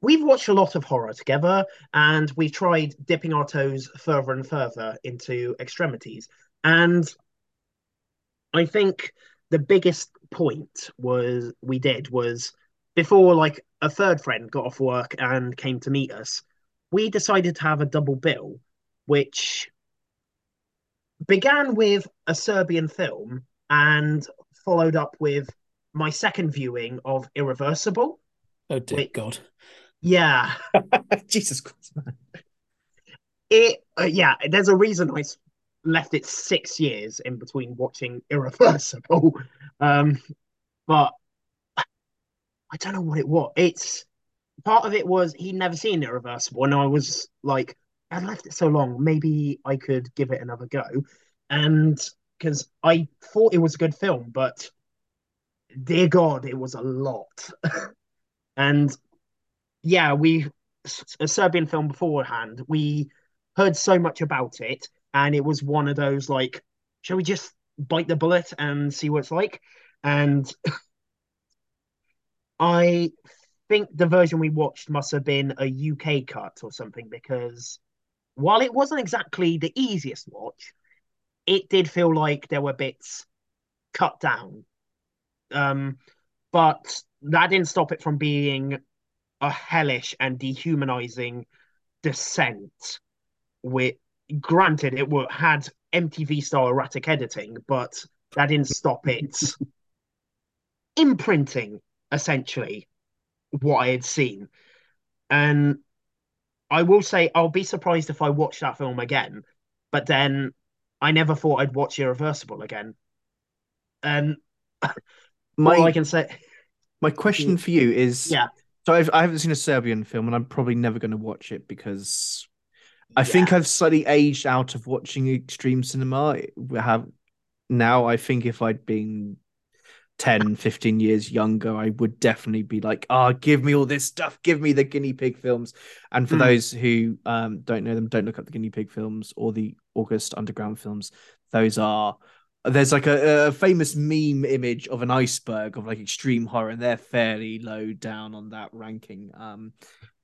we've watched a lot of horror together and we've tried dipping our toes further and further into extremities. And I think the biggest point was we did was before like a third friend got off work and came to meet us, we decided to have a double bill, which began with a Serbian film and followed up with my second viewing of Irreversible. Oh dear. God. Yeah, Jesus Christ, man. it. Uh, yeah, there's a reason I left it six years in between watching Irreversible. Um, but I don't know what it was. It's part of it was he'd never seen Irreversible, and I was like, I left it so long, maybe I could give it another go. And because I thought it was a good film, but dear God, it was a lot. and yeah, we a Serbian film beforehand. We heard so much about it, and it was one of those like, shall we just bite the bullet and see what it's like? And I think the version we watched must have been a UK cut or something because while it wasn't exactly the easiest watch, it did feel like there were bits cut down. Um, but that didn't stop it from being a hellish and dehumanizing descent. With granted, it were, had MTV style erratic editing, but that didn't stop it imprinting essentially what I had seen. And I will say I'll be surprised if I watch that film again, but then I never thought I'd watch Irreversible again. And My all I can say, my question for you is yeah, So I've, I haven't seen a Serbian film, and I'm probably never going to watch it because I yeah. think I've slightly aged out of watching extreme cinema. We have now. I think if I'd been 10, 15 years younger, I would definitely be like, "Ah, give me all this stuff. Give me the guinea pig films." And for Hmm. those who um, don't know them, don't look up the guinea pig films or the August Underground films. Those are there's like a, a famous meme image of an iceberg of like extreme horror, and they're fairly low down on that ranking. Um,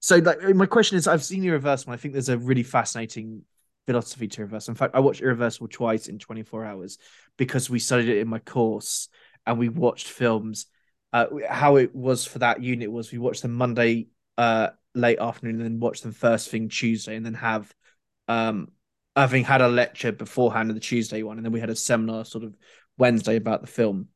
so like my question is, I've seen Irreversible. I think there's a really fascinating philosophy to Irreversible. In fact, I watched Irreversible twice in 24 hours because we studied it in my course and we watched films. Uh, how it was for that unit was we watched them Monday uh late afternoon and then watch them first thing Tuesday and then have um having had a lecture beforehand of the Tuesday one and then we had a seminar sort of Wednesday about the film.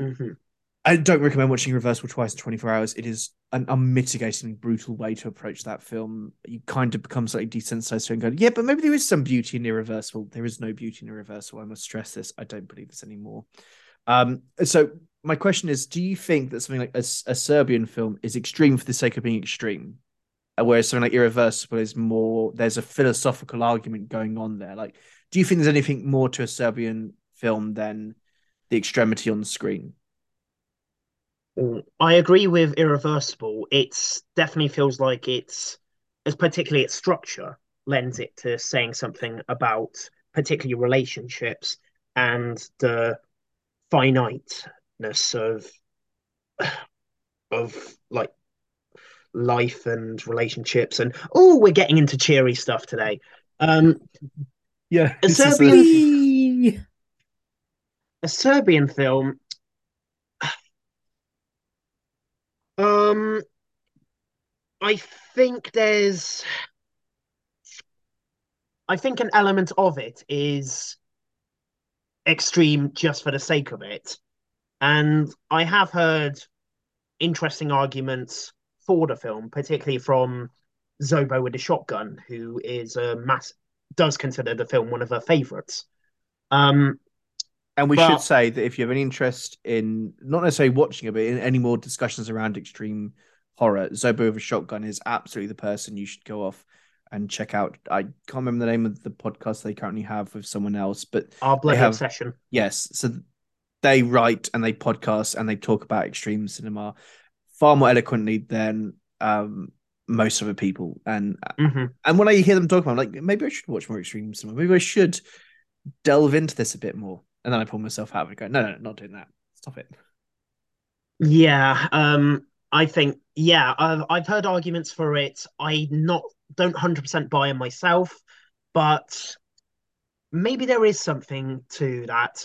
Mhm. I don't recommend watching Reversible twice in 24 hours. It is an unmitigatingly brutal way to approach that film. You kind of become slightly desensitized to it and go, yeah, but maybe there is some beauty in Irreversible. There is no beauty in Irreversible. I must stress this. I don't believe this anymore. Um, so my question is, do you think that something like a, a Serbian film is extreme for the sake of being extreme? Whereas something like Irreversible is more, there's a philosophical argument going on there. Like, Do you think there's anything more to a Serbian film than the extremity on the screen? Mm, I agree with Irreversible. It's definitely feels like it's, as particularly its structure, lends it to saying something about particularly relationships and the finiteness of of like life and relationships and oh we're getting into cheery stuff today. Um yeah a serbian a serbian film. Um i think there's i think an element of it is extreme just for the sake of it. And i have heard interesting arguments for the film, particularly from Zobo with the shotgun, who is a mass does consider the film one of her favorites. Um, and we but... should say that if you have any interest in not necessarily watching it, but in any more discussions around extreme horror, Zobo with a shotgun is absolutely the person you should go off and check out. I can't remember the name of the podcast they currently have with someone else, but our bloody have, obsession. Yes, so they write and they podcast and they talk about extreme cinema far more eloquently than um, most other people. And mm-hmm. and when I hear them talk about, I'm like, maybe I should watch more extreme cinema. Maybe I should delve into this a bit more. And then I pull myself out and go, no, no, no not doing that. Stop it. Yeah, um, I think yeah, I've I've heard arguments for it. I not don't hundred percent buy in myself, but maybe there is something to that.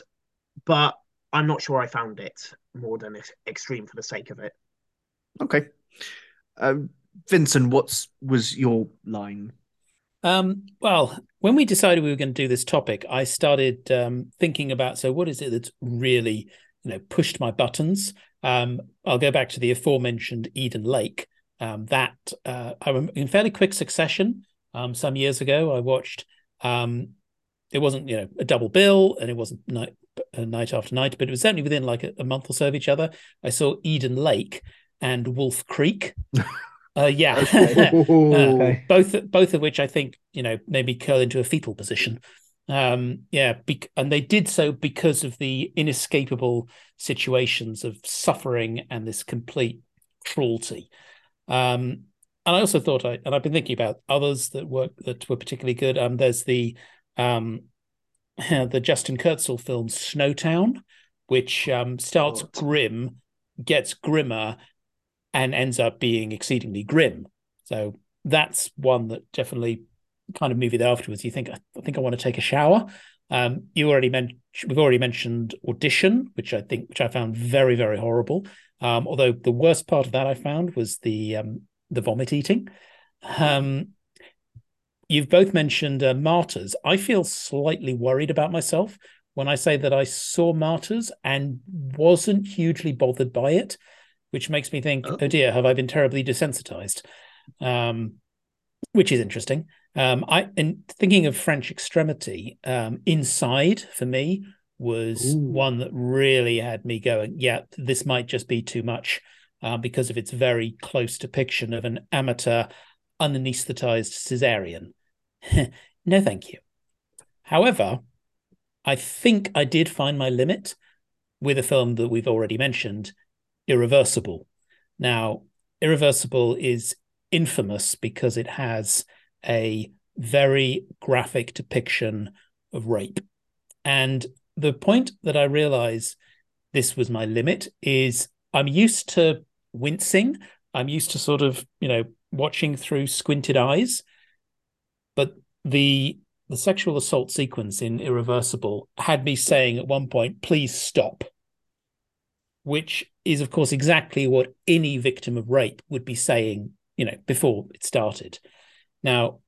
But I'm not sure I found it more than extreme for the sake of it. Okay. Um, Vincent, what was your line? Um, well, when we decided we were going to do this topic, I started um, thinking about so what is it that's really you know pushed my buttons. Um, I'll go back to the aforementioned Eden Lake. Um, that uh, I in fairly quick succession. Um, some years ago, I watched. Um, it wasn't you know a double bill, and it wasn't night uh, night after night, but it was certainly within like a, a month or so of each other. I saw Eden Lake, and Wolf Creek. Uh, yeah, uh, both both of which I think you know maybe curl into a fetal position. Um, yeah, be- and they did so because of the inescapable situations of suffering and this complete cruelty. Um, and I also thought I and I've been thinking about others that were that were particularly good. Um, there's the um, the Justin Kurzel film Snowtown, which um, starts grim, gets grimmer, and ends up being exceedingly grim. So that's one that definitely kind of movie afterwards you think I think I want to take a shower. Um, you already mentioned we've already mentioned audition, which I think which I found very very horrible. Um, although the worst part of that I found was the um, the vomit eating. Um, you've both mentioned uh, martyrs. I feel slightly worried about myself when I say that I saw martyrs and wasn't hugely bothered by it which makes me think, oh, oh dear, have I been terribly desensitized? Um, which is interesting. Um, I in thinking of French extremity, um, inside for me was Ooh. one that really had me going, yeah, this might just be too much uh, because of its very close depiction of an amateur unanesthetized cesarean. no, thank you. However, I think I did find my limit with a film that we've already mentioned, Irreversible. Now, Irreversible is infamous because it has a very graphic depiction of rape. And the point that I realize this was my limit is I'm used to wincing. I'm used to sort of, you know, watching through squinted eyes. But the the sexual assault sequence in Irreversible had me saying at one point, please stop. Which is of course exactly what any victim of rape would be saying you know before it started. Now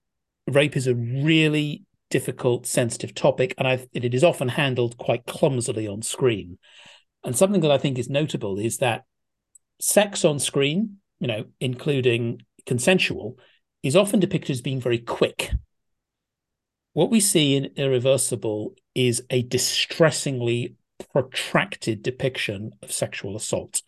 rape is a really difficult sensitive topic and I, it is often handled quite clumsily on screen. And something that i think is notable is that sex on screen you know including consensual is often depicted as being very quick. What we see in irreversible is a distressingly protracted depiction of sexual assault.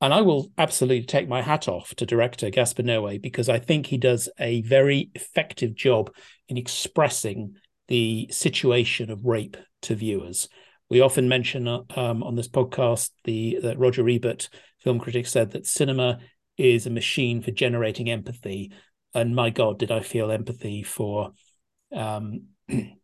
And I will absolutely take my hat off to director Gaspar Noé because I think he does a very effective job in expressing the situation of rape to viewers. We often mention uh, um, on this podcast the that Roger Ebert, film critic, said that cinema is a machine for generating empathy. And my God, did I feel empathy for um,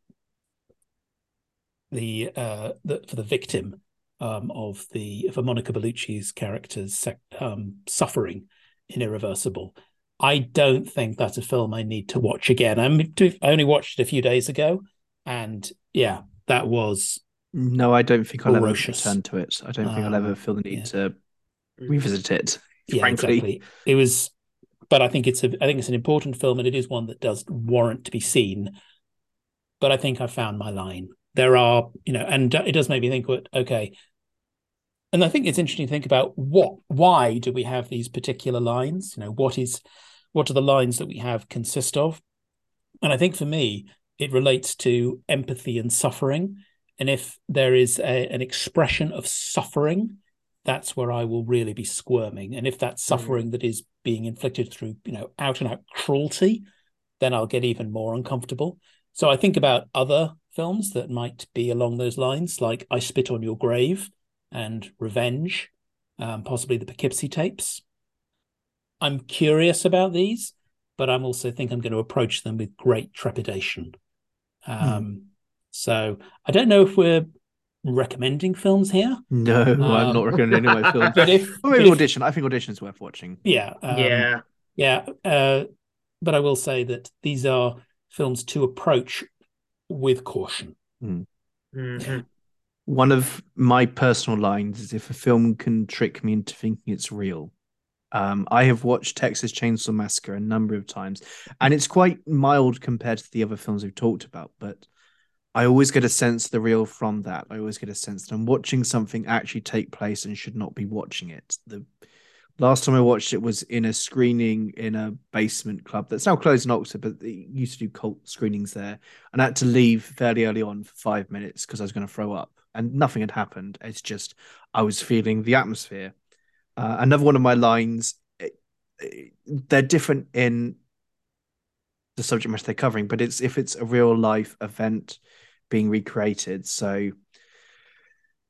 the, uh, the for the victim um, of the for Monica Bellucci's character's um, suffering in Irreversible. I don't think that's a film I need to watch again. I, I only watched it a few days ago, and yeah, that was no. I don't think I'll ferocious. ever return to it. I don't think I'll ever um, feel the need yeah. to revisit it. Yeah, frankly. exactly. It was, but I think it's a. I think it's an important film, and it is one that does warrant to be seen. But I think I found my line. There are, you know, and it does make me think. Okay, and I think it's interesting to think about what, why do we have these particular lines? You know, what is, what are the lines that we have consist of? And I think for me, it relates to empathy and suffering. And if there is a, an expression of suffering, that's where I will really be squirming. And if that mm. suffering mm. that is being inflicted through, you know, out and out cruelty, then I'll get even more uncomfortable. So I think about other films that might be along those lines, like I Spit on Your Grave, and Revenge, um, possibly the Poughkeepsie tapes. I'm curious about these, but I'm also think I'm going to approach them with great trepidation. Um, hmm. So I don't know if we're recommending films here. No, um, I'm not recommending any of films. But if well, maybe but audition, if, I think audition is worth watching. Yeah, um, yeah, yeah. Uh, but I will say that these are films to approach with caution. Mm. Mm-hmm one of my personal lines is if a film can trick me into thinking it's real. Um, I have watched Texas Chainsaw Massacre a number of times, and it's quite mild compared to the other films we've talked about. But I always get a sense of the real from that. I always get a sense that I'm watching something actually take place and should not be watching it. The last time I watched it was in a screening in a basement club that's now closed in Oxford, but they used to do cult screenings there. And I had to leave fairly early on for five minutes because I was going to throw up and nothing had happened. It's just I was feeling the atmosphere. Uh, another one of my lines, it, it, they're different in the subject matter they're covering, but it's if it's a real life event being recreated. So,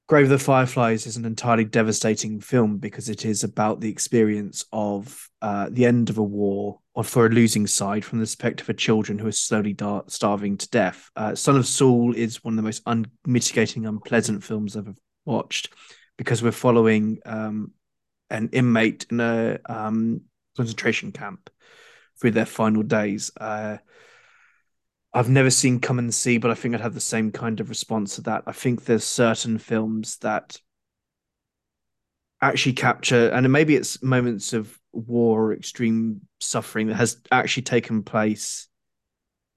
Grave of the Fireflies is an entirely devastating film because it is about the experience of uh, the end of a war or for a losing side from the perspective of children who are slowly starving to death. Uh, Son of Saul is one of the most unmitigating, unpleasant films I've watched because we're following um, an inmate in a um, concentration camp through their final days. Uh, I've never seen Come and See, but I think I'd have the same kind of response to that. I think there's certain films that actually capture, and maybe it's moments of war or extreme suffering that has actually taken place,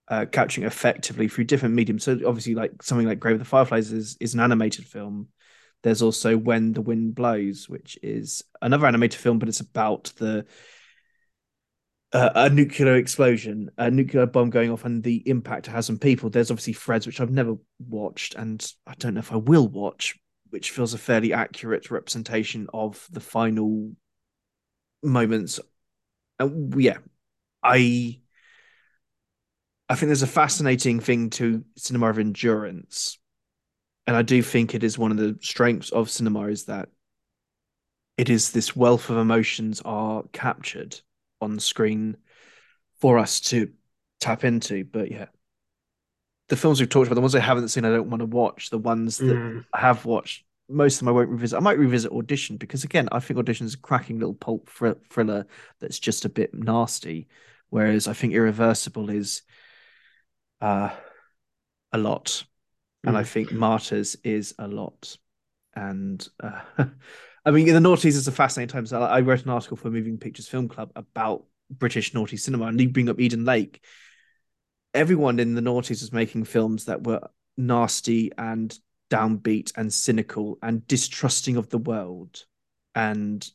uh, capturing effectively through different mediums. So obviously, like something like Grave of the Fireflies is is an animated film. There's also When the Wind Blows, which is another animated film, but it's about the uh, a nuclear explosion, a nuclear bomb going off, and the impact it has on people. There's obviously Threads, which I've never watched, and I don't know if I will watch, which feels a fairly accurate representation of the final moments. Uh, yeah, I I think there's a fascinating thing to cinema of endurance, and I do think it is one of the strengths of cinema is that it is this wealth of emotions are captured on screen for us to tap into. But yeah, the films we've talked about, the ones I haven't seen, I don't want to watch. The ones that mm. I have watched, most of them I won't revisit. I might revisit Audition because again, I think Audition is a cracking little pulp thr- thriller that's just a bit nasty, whereas I think Irreversible is uh, a lot, mm. and I mm. think Martyrs is a lot, and. Uh, I mean, in the noughties, it's a fascinating time. So I wrote an article for Moving Pictures Film Club about British naughty cinema, and you bring up Eden Lake. Everyone in the noughties was making films that were nasty and downbeat and cynical and distrusting of the world. And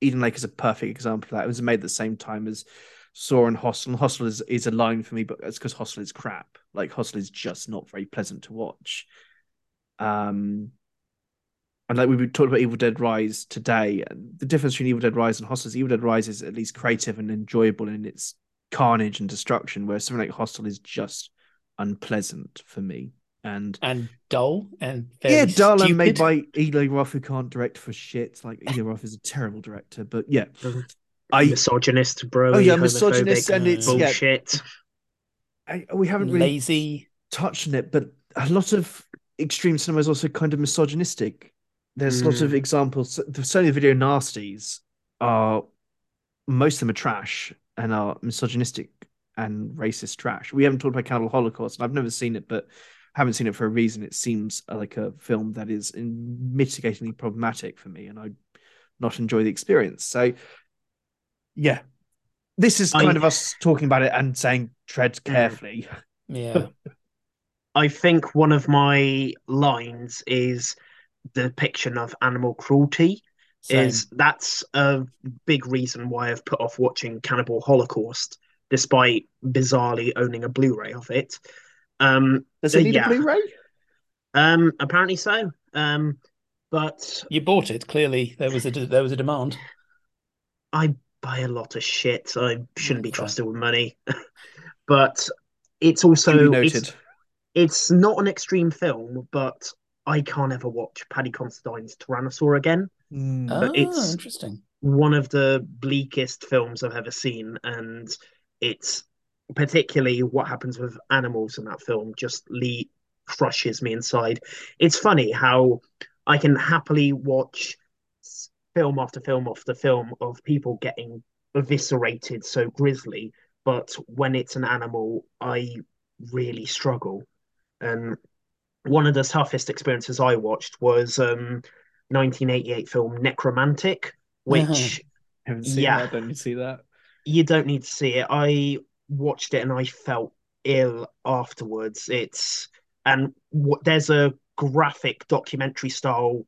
Eden Lake is a perfect example of that. It was made at the same time as Saw and Hostel. And Hostel is, is a line for me, but it's because Hostel is crap. Like Hostel is just not very pleasant to watch. Um, and like we talked about Evil Dead Rise today, the difference between Evil Dead Rise and Hostel is Evil Dead Rise is at least creative and enjoyable in its carnage and destruction, whereas something like Hostel is just unpleasant for me. And and dull and very yeah, dull stupid. and made by Eli Roth, who can't direct for shit. Like Eli Roth is a terrible director, but yeah, Mhm. I, misogynist, bro. Oh, yeah, misogynist, and it's- yeah. bullshit. I we haven't really lazy. touched on it, but a lot of extreme cinema is also kind of misogynistic. There's Mm. of examples. The Sony video nasties are most of them are trash and are misogynistic and racist trash. We haven't talked about Cannibal Holocaust, and I've never seen it, but haven't seen it for a reason. It seems like a film that is mitigatingly problematic for me, and I not enjoy the experience. So, yeah, this is I- kind of us talking about it and saying tread carefully. Yeah. I think one of my lines is the depiction of animal cruelty. Same. Is that's a big reason why I've put off watching Cannibal Holocaust, despite bizarrely owning a Blu-ray of it. Um, Does it need yeah. a Blu-ray? um, apparently so. Um, but You bought it. Clearly, there was a there was a demand. I buy a lot of shit. I shouldn't be trusted with money. but it's also noted. it's, it's not an extreme film, but I can't ever watch Paddy Considine's Tyrannosaur again. Mm. Ah, it's- interesting. One of the bleakest films I've ever seen, and it's particularly what happens with animals in that film just le- crushes me inside. It's funny how I can happily watch film after film after film of people getting eviscerated so grisly, but when it's an animal, I really struggle. And one of the toughest experiences I watched was um 1988 film Nekromantik, which haven't seen yeah. that. Don't you see that? you don't need to see it. I watched it and I felt ill afterwards. It's and what there's a graphic documentary style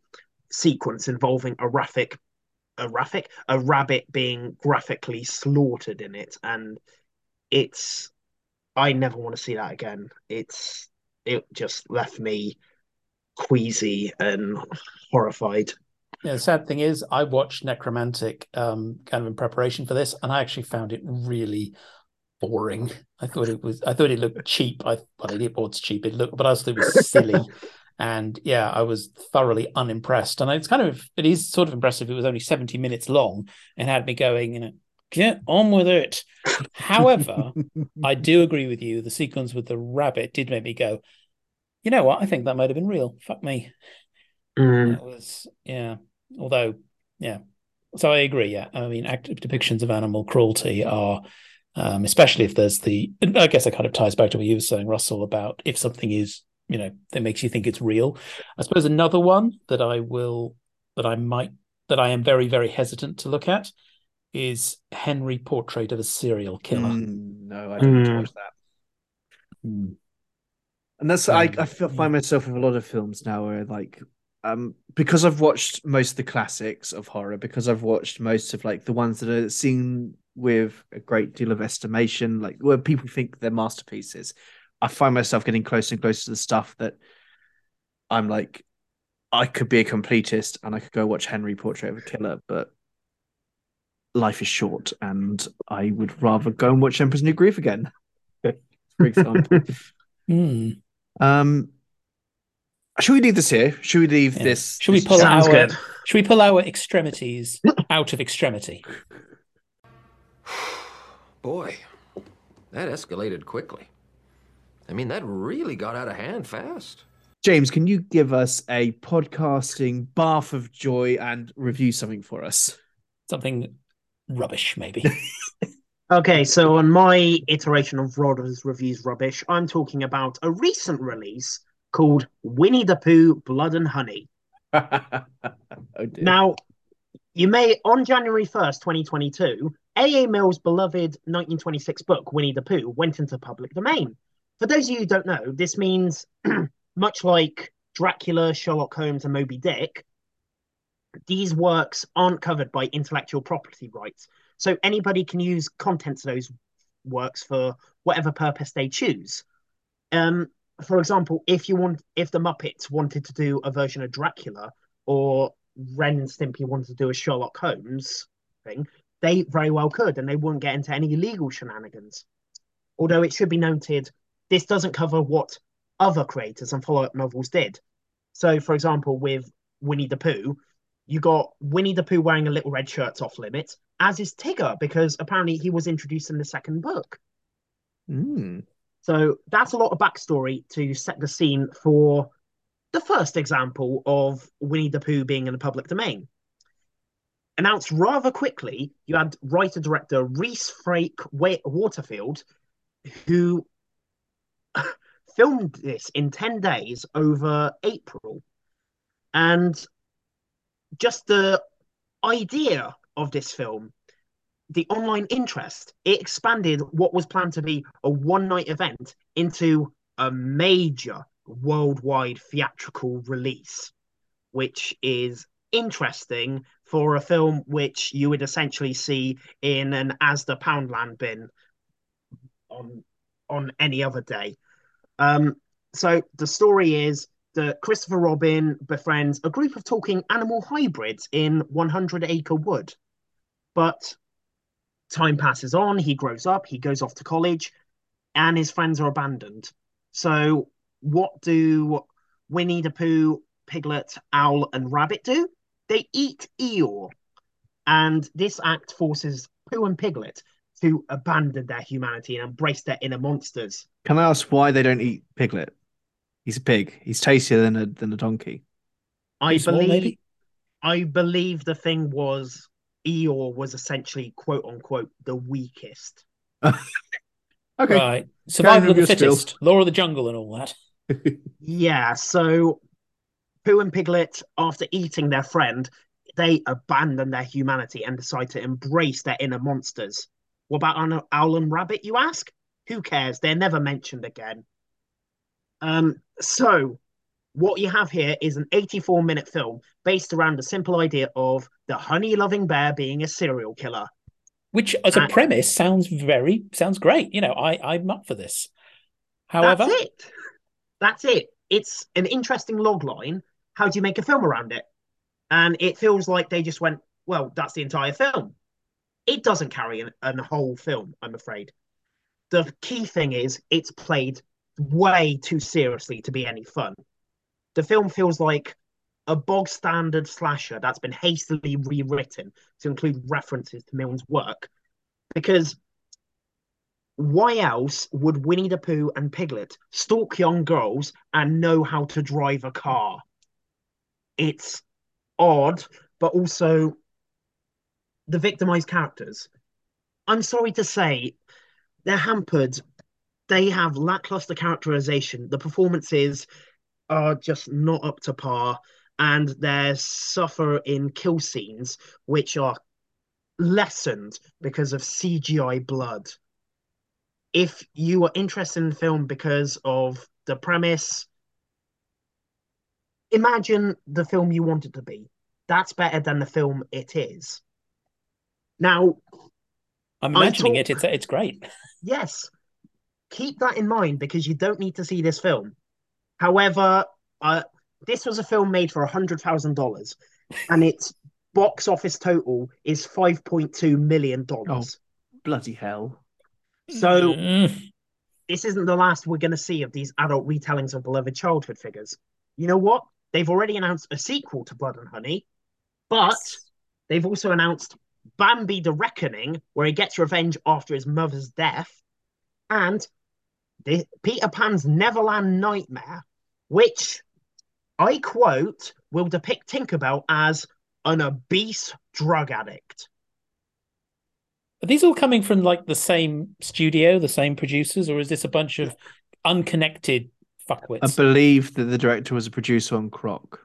sequence involving a graphic a graphic a rabbit being graphically slaughtered in it and it's I never want to see that again. It's it just left me queasy and horrified. Yeah, the sad thing is, I watched Nekromantik um, kind of in preparation for this, and I actually found it really boring. I thought it was, I thought it looked cheap. I well, it was cheap. It looked, but I also thought it was silly. and yeah, I was thoroughly unimpressed. And it's kind of, it is sort of impressive. It was only seventy minutes long and had me going, you know, get on with it. However, I do agree with you. The sequence with the rabbit did make me go, you know what? I think that might have been real. Fuck me. Mm. It was, yeah. Although, yeah. So I agree. Yeah. I mean, active depictions of animal cruelty are, um, especially if there's the, I guess it kind of ties back to what you were saying, Russell, about if something is, you know, that makes you think it's real. I suppose another one that I will, that I might, that I am very, very hesitant to look at is Henry Portrait of a Serial Killer. Mm, no, I didn't Mm. watch that. Mm. And that's I, Um, I feel, find myself with a lot of films now where like um because I've watched most of the classics of horror, because I've watched most of like the ones that are seen with a great deal of estimation, like where people think they're masterpieces. I find myself getting closer and closer to the stuff that I'm like, I could be a completist and I could go watch Henry Portrait of a Killer, but life is short and I would rather go and watch Emperor's New Groove again, for example. Mm. Um, should we leave this here? Should we leave Yeah. this? Should we pull? Sounds our good. should we pull our extremities out of extremity? Boy, that escalated quickly. I mean, that really got out of hand fast. James, can you give us a podcasting bath of joy and review something for us? Something rubbish, maybe. Okay, so on my iteration of Rodder's Reviews Rubbish, I'm talking about a recent release called Winnie the Pooh Blood and Honey. oh dear. Now, you may, on January 1st, 2022, A.A. Milne's beloved 1926 book, Winnie the Pooh, went into public domain. For those of you who don't know, this means, much like Dracula, Sherlock Holmes, and Moby Dick, these works aren't covered by intellectual property rights. So anybody can use contents of those works for whatever purpose they choose. Um, for example, if you want, if the Muppets wanted to do a version of Dracula, or Ren and Stimpy wanted to do a Sherlock Holmes thing, they very well could, and they wouldn't get into any legal shenanigans. Although it should be noted, this doesn't cover what other creators and follow-up novels did. So, for example, with Winnie the Pooh, you got Winnie the Pooh wearing a little red shirt off limits, as is Tigger, because apparently he was introduced in the second book. Mm. So that's a lot of backstory to set the scene for the first example of Winnie the Pooh being in the public domain. Announced rather quickly, you had writer director Reese Frake Waterfield, who filmed this in 10 days over April. And just the idea of this film, the online interest, it expanded what was planned to be a one night event into a major worldwide theatrical release, which is interesting for a film which you would essentially see in an as Asda Poundland bin on on any other day. Um, so the story is that Christopher Robin befriends a group of talking animal hybrids in 100 Acre Wood. But time passes on, he grows up, he goes off to college, and his friends are abandoned. So, what do Winnie the Pooh, Piglet, Owl, and Rabbit do? They eat Eeyore. And this act forces Pooh and Piglet to abandon their humanity and embrace their inner monsters. Can I ask why they don't eat Piglet? He's a pig. He's tastier than a than a donkey. I Small, believe maybe? I believe the thing was Eeyore was essentially quote unquote the weakest. Okay. Right. Survival of the your spill. fittest, law of the jungle, and all that. Yeah, so Pooh and Piglet, after eating their friend, they abandon their humanity and decide to embrace their inner monsters. What about an owl and rabbit, you ask? Who cares? They're never mentioned again. Um, so what you have here is an 84 minute film based around the simple idea of the honey loving bear being a serial killer. Which, as a Uh, premise, sounds very sounds great. You know, I I'm up for this. However, That's it. That's it. It's an interesting log line. How do you make a film around it? And it feels like they just went, well, that's the entire film. It doesn't carry an, an whole film, I'm afraid. The key thing is it's played way too seriously to be any fun. The film feels like a bog standard slasher that's been hastily rewritten to include references to Milne's work. Because why else would Winnie the Pooh and Piglet stalk young girls and know how to drive a car? It's odd, but also the victimized characters. I'm sorry to say, they're hampered. They have lackluster characterization. The performances are just not up to par, and they suffer in kill scenes, which are lessened because of CGI blood. If you are interested in the film because of the premise, imagine the film you want it to be. That's better than the film it is. Now, I'm imagining talk- it. It's it's great. yes, keep that in mind because you don't need to see this film. However, uh, this was a film made for hundred thousand dollars, and its box office total is five point two million dollars. Oh, Bloody hell. So Mm. this isn't the last we're going to see of these adult retellings of beloved childhood figures. You know what? They've already announced a sequel to Blood and Honey, but they've also announced Bambi the Reckoning, where he gets revenge after his mother's death, and the Peter Pan's Neverland Nightmare, which I quote will depict Tinkerbell as an obese drug addict. Are these all coming from like the same studio, the same producers, or is this a bunch of unconnected fuckwits? I believe that the director was a producer on Croc.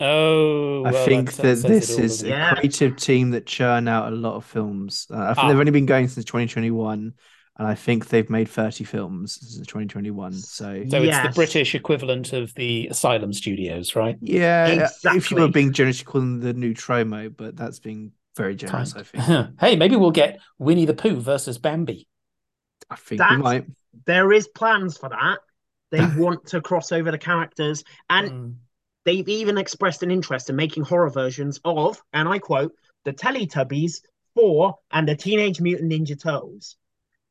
oh, I well, think that that this all, is a? Yeah. creative team that churn out a lot of films. Uh, I think Ah. they've only been going since 2021, and I think they've made 30 films since 2021. So, So it's the British equivalent of the Asylum Studios, right? yeah, if you Exactly. were being generous, you call them the new Troma, but that's being very generous, I think. hey, maybe we'll get Winnie the Pooh versus Bambi. I think we might. There is plans for that. They want to cross over the characters, and Mm. they've even expressed an interest in making horror versions of, and I quote, the Teletubbies Thor and the Teenage Mutant Ninja Turtles.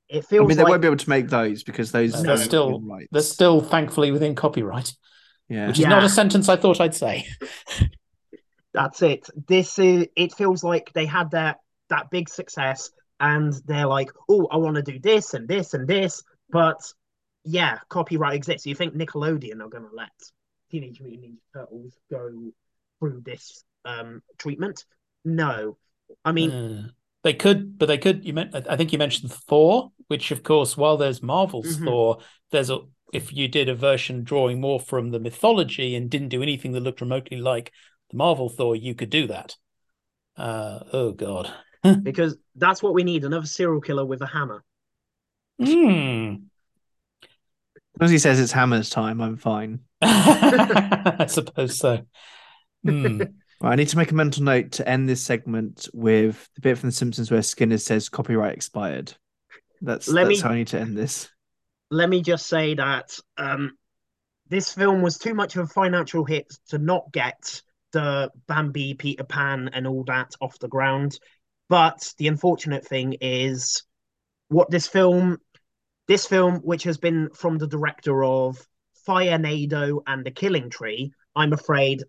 It I mean, they like won't be able to make those because those No. they're still right. they're still thankfully within copyright, yeah. which is not a sentence I thought I'd say. that's it. This is it feels like they had that that big success and they're like, oh, I want to do this and this and this, but yeah, copyright exists. You think Nickelodeon are gonna let Teenage Mutant Ninja Turtles go through this um treatment? No. I mean, Uh, they could, but they could. You meant, I think you mentioned Thor, which of course, while there's Marvel's Mhm. Thor, there's a if you did a version drawing more from the mythology and didn't do anything that looked remotely like the Marvel Thor, you could do that. Uh, oh god. because that's what we need another serial killer with a hammer. Hmm. As as he says it's Hammer's time, I'm fine. I suppose so. Hmm. Right, I need to make a mental note to end this segment with the bit from The Simpsons where Skinner says copyright expired. That's Let that's me- how I need to end this. let me just say that um, this film was too much of a financial hit to not get the Bambi, Peter Pan, and all that off the ground. But the unfortunate thing is what this film, this film, which has been from the director of Firenado and The Killing Tree, I'm afraid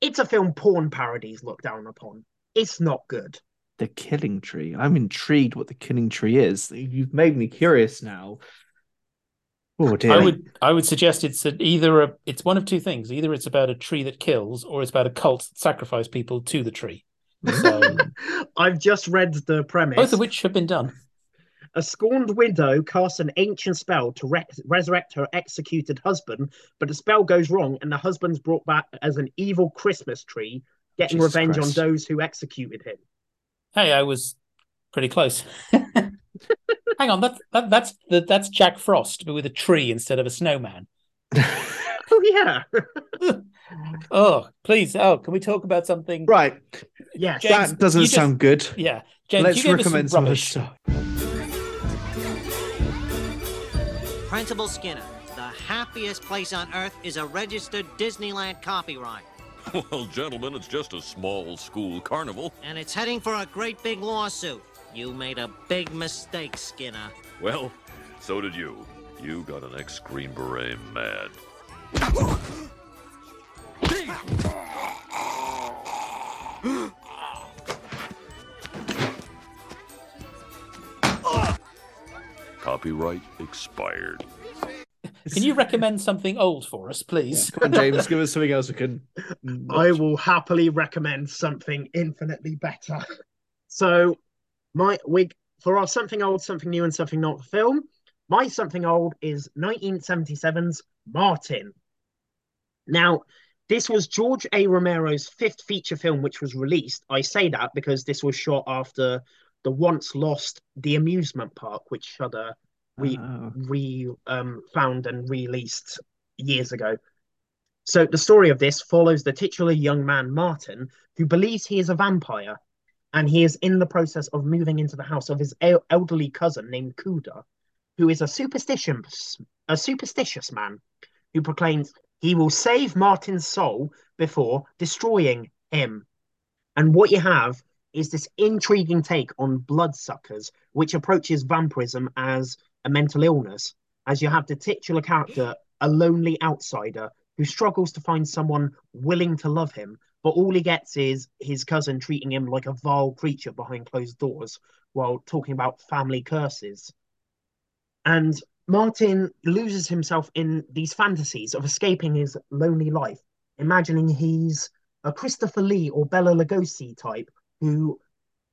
it's a film porn parodies look down upon. It's not good. The Killing Tree. I'm intrigued what the Killing Tree is. You've made me curious now. Oh dear. I would I would suggest it's a, either a it's one of two things. Either it's about a tree that kills, or it's about a cult that sacrifice people to the tree. So I've just read the premise. both of which have been done. A scorned widow casts an ancient spell to re- resurrect her executed husband, but the spell goes wrong and the husband's brought back as an evil Christmas tree, getting Jesus revenge Christ. on those who executed him. Hey, I was pretty close. Hang on, that, that that's the, that's Jack Frost, but with a tree instead of a snowman. Oh, yeah. Oh, please! Oh, can we talk about something? right. Yeah, that doesn't you just- sound good. Yeah, James, Let's you gave some recommend some other rubbish. stuff. Principal Skinner, the happiest place on earth is a registered Disneyland copyright. Well, gentlemen, it's just a small school carnival. And it's heading for a great big lawsuit. You made a big mistake, Skinner. Well, so did you. You got an ex-Green Beret mad. Copyright expired. Can you recommend something old for us, please? Come on, James, give us something else we can. I will happily recommend something infinitely better. So, my we for our something old, something new, and something not film. My something old is 1977's Martin. Now, this was George A. Romero's fifth feature film, which was released. I say that because this was shot after the once lost The Amusement Park, which Shudder we Oh. re um, found and released years ago. So the story of this follows the titular young man Martin, who believes he is a vampire, and he is in the process of moving into the house of his el- elderly cousin named Cuda, who is a superstitious a superstitious man who proclaims he will save Martin's soul before destroying him. And what you have is this intriguing take on bloodsuckers, which approaches vampirism as a mental illness, as you have the titular character, a lonely outsider who struggles to find someone willing to love him, but all he gets is his cousin treating him like a vile creature behind closed doors while talking about family curses. And Martin loses himself in these fantasies of escaping his lonely life, imagining he's a Christopher Lee or Bela Lugosi type who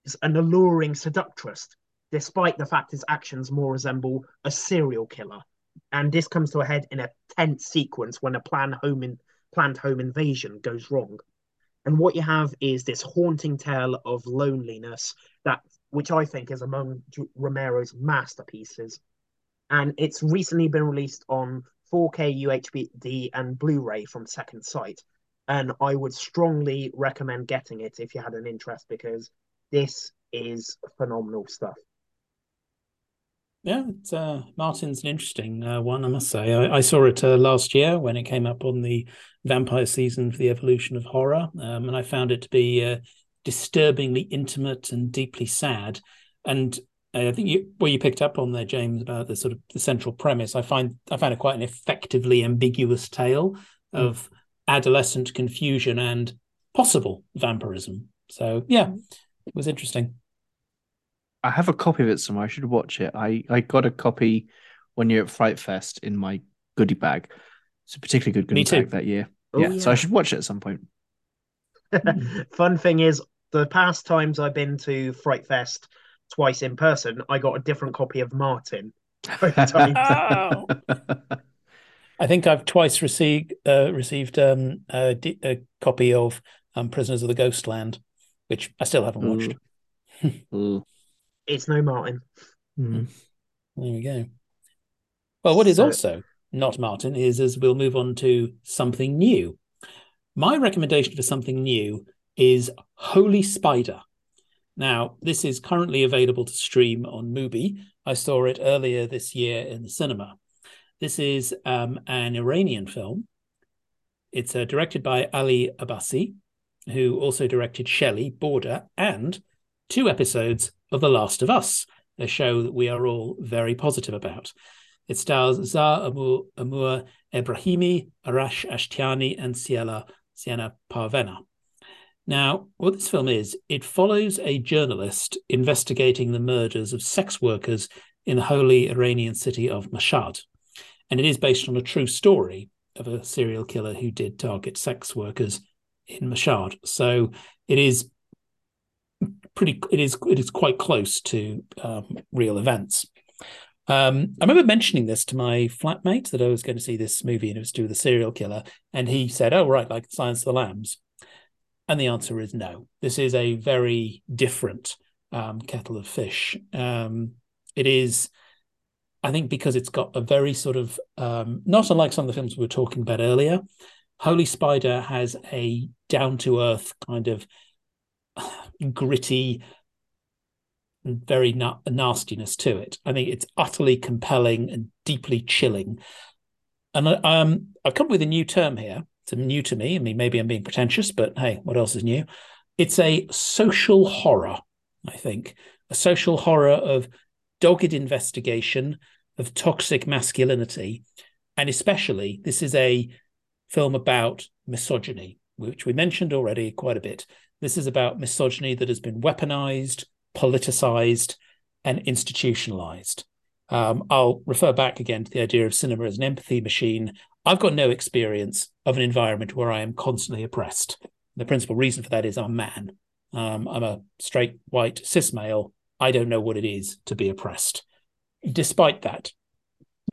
is an alluring seductress, despite the fact his actions more resemble a serial killer. And this comes to a head in a tense sequence when a planned home in, planned home invasion goes wrong. And what you have is this haunting tale of loneliness that, which I think is among Romero's masterpieces. And it's recently been released on 4K UHD and Blu-ray from Second Sight. And I would strongly recommend getting it if you had an interest because this is phenomenal stuff. Yeah, it's, uh, Martin's an interesting uh, one, I must say. I, I saw it uh, last year when it came up on the vampire season for the evolution of horror, um, and I found it to be uh, disturbingly intimate and deeply sad. And I think you, what you picked up on there, James, about the sort of the central premise, I find I found it quite an effectively ambiguous tale of adolescent confusion and possible vampirism. So yeah, it was interesting. I have a copy of it somewhere. I should watch it. I, I got a copy when you're at Fright Fest in my goodie bag. It's a particularly good goodie bag that year. Oh, yeah, so I should watch it at some point. Fun thing is, the past times I've been to Fright Fest twice in person, I got a different copy of Martin. both times. Oh. I think I've twice received uh, received um, a, d- a copy of um, Prisoners of the Ghostland, which I still haven't watched. Ooh. it's no Martin. Mm. There we go. Well, what is So- also not Martin is as we'll move on to something new. My recommendation for something new is Holy Spider. Now, this is currently available to stream on Mubi. I saw it earlier this year in the cinema. This is um, an Iranian film. It's uh, directed by Ali Abbasi, who also directed Shelley, Border, and two episodes of The Last of Us, a show that we are all very positive about. It stars Zar Amir, Ebrahimi, Arash Ashtiani, and Sina, Sina Parvaneh. Now, what this film is, it follows a journalist investigating the murders of sex workers in the holy Iranian city of Mashhad. And it is based on a true story of a serial killer who did target sex workers in Mashhad. So it is pretty it is it is quite close to um, real events. Um, I remember mentioning this to my flatmate that I was going to see this movie and it was to do with a serial killer, and he said, "Oh, right, like Silence of the Lambs." And the answer is no. This is a very different um, kettle of fish. Um, it is, I think, because it's got a very sort of um, not unlike some of the films we were talking about earlier. Holy Spider has a down to earth kind of gritty, very na- nastiness to it. I think it's utterly compelling and deeply chilling. And I- um, I've come with a new term here. It's new to me. I mean, maybe I'm being pretentious, but hey, what else is new? It's a social horror, I think. A social horror of dogged investigation, of toxic masculinity. And especially, this is a film about misogyny, which we mentioned already quite a bit. This is about misogyny that has been weaponized, politicized, and institutionalized. Um, I'll refer back again to the idea of cinema as an empathy machine. I've got no experience of an environment where I am constantly oppressed. The principal reason for that is I'm man. Um, I'm a straight, white, cis male. I don't know what it is to be oppressed. Despite that,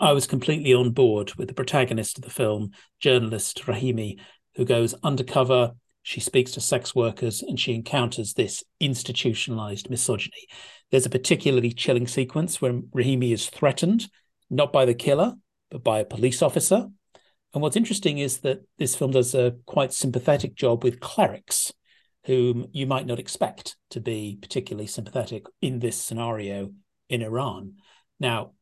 I was completely on board with the protagonist of the film, journalist Rahimi, who goes undercover. She speaks to sex workers and she encounters this institutionalized misogyny. There's a particularly chilling sequence where Rahimi is threatened, not by the killer, but by a police officer. And what's interesting is that this film does a quite sympathetic job with clerics, whom you might not expect to be particularly sympathetic in this scenario in Iran. Now,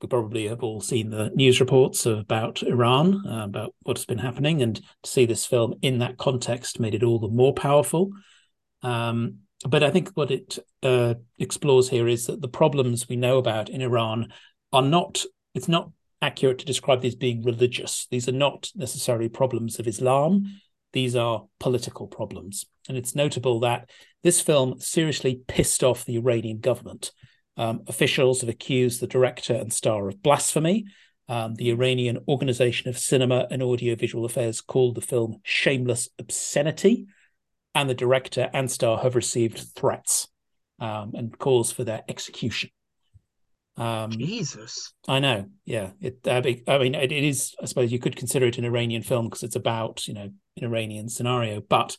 we probably have all seen the news reports about Iran, uh, about what's been happening, and to see this film in that context made it all the more powerful. Um, but I think what it uh, explores here is that the problems we know about in Iran are not, it's not accurate to describe these being religious. These are not necessarily problems of Islam. These are political problems. And it's notable that this film seriously pissed off the Iranian government. Um, officials have accused the director and star of blasphemy. Um, the Iranian Organization of Cinema and Audiovisual Affairs called the film shameless obscenity. And the director and star have received threats um, and calls for their execution. Um, Jesus. I know. Yeah. It, uh, I mean, it, it is, I suppose you could consider it an Iranian film because it's about, you know, an Iranian scenario, but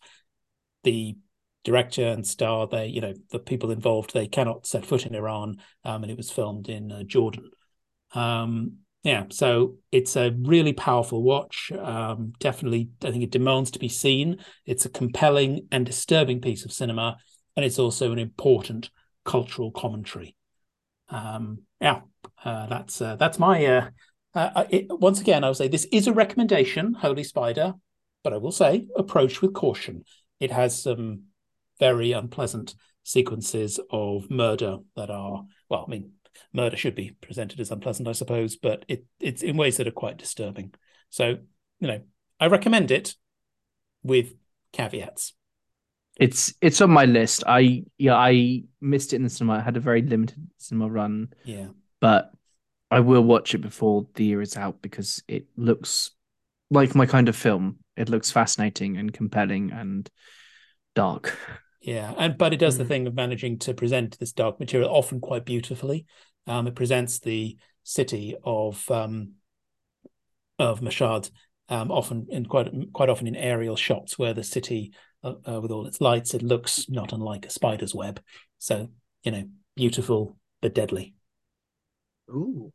the director and star, they, you know, the people involved, they cannot set foot in Iran. Um, and it was filmed in uh, Jordan. Um, yeah. So it's a really powerful watch. Um, definitely, I think it demands to be seen. It's a compelling and disturbing piece of cinema. And it's also an important cultural commentary um yeah uh, that's uh, that's my uh, uh it, once again i will say this is a recommendation holy spider but i will say approach with caution it has some very unpleasant sequences of murder that are well, I mean, murder should be presented as unpleasant, I suppose, but it it's in ways that are quite disturbing. So, you know, I recommend it with caveats. It's it's on my list. I yeah, I missed it in the cinema. I had a very limited cinema run. Yeah. But I will watch it before the year is out because it looks like my kind of film. It looks fascinating and compelling and dark. Yeah, and but it does Mm. the thing of managing to present this dark material often quite beautifully. Um, it presents the city of um, of Mashhad um, often in quite quite often in aerial shots where the city uh, uh, with all its lights it looks not unlike a spider's web. So you know, beautiful but deadly. Ooh.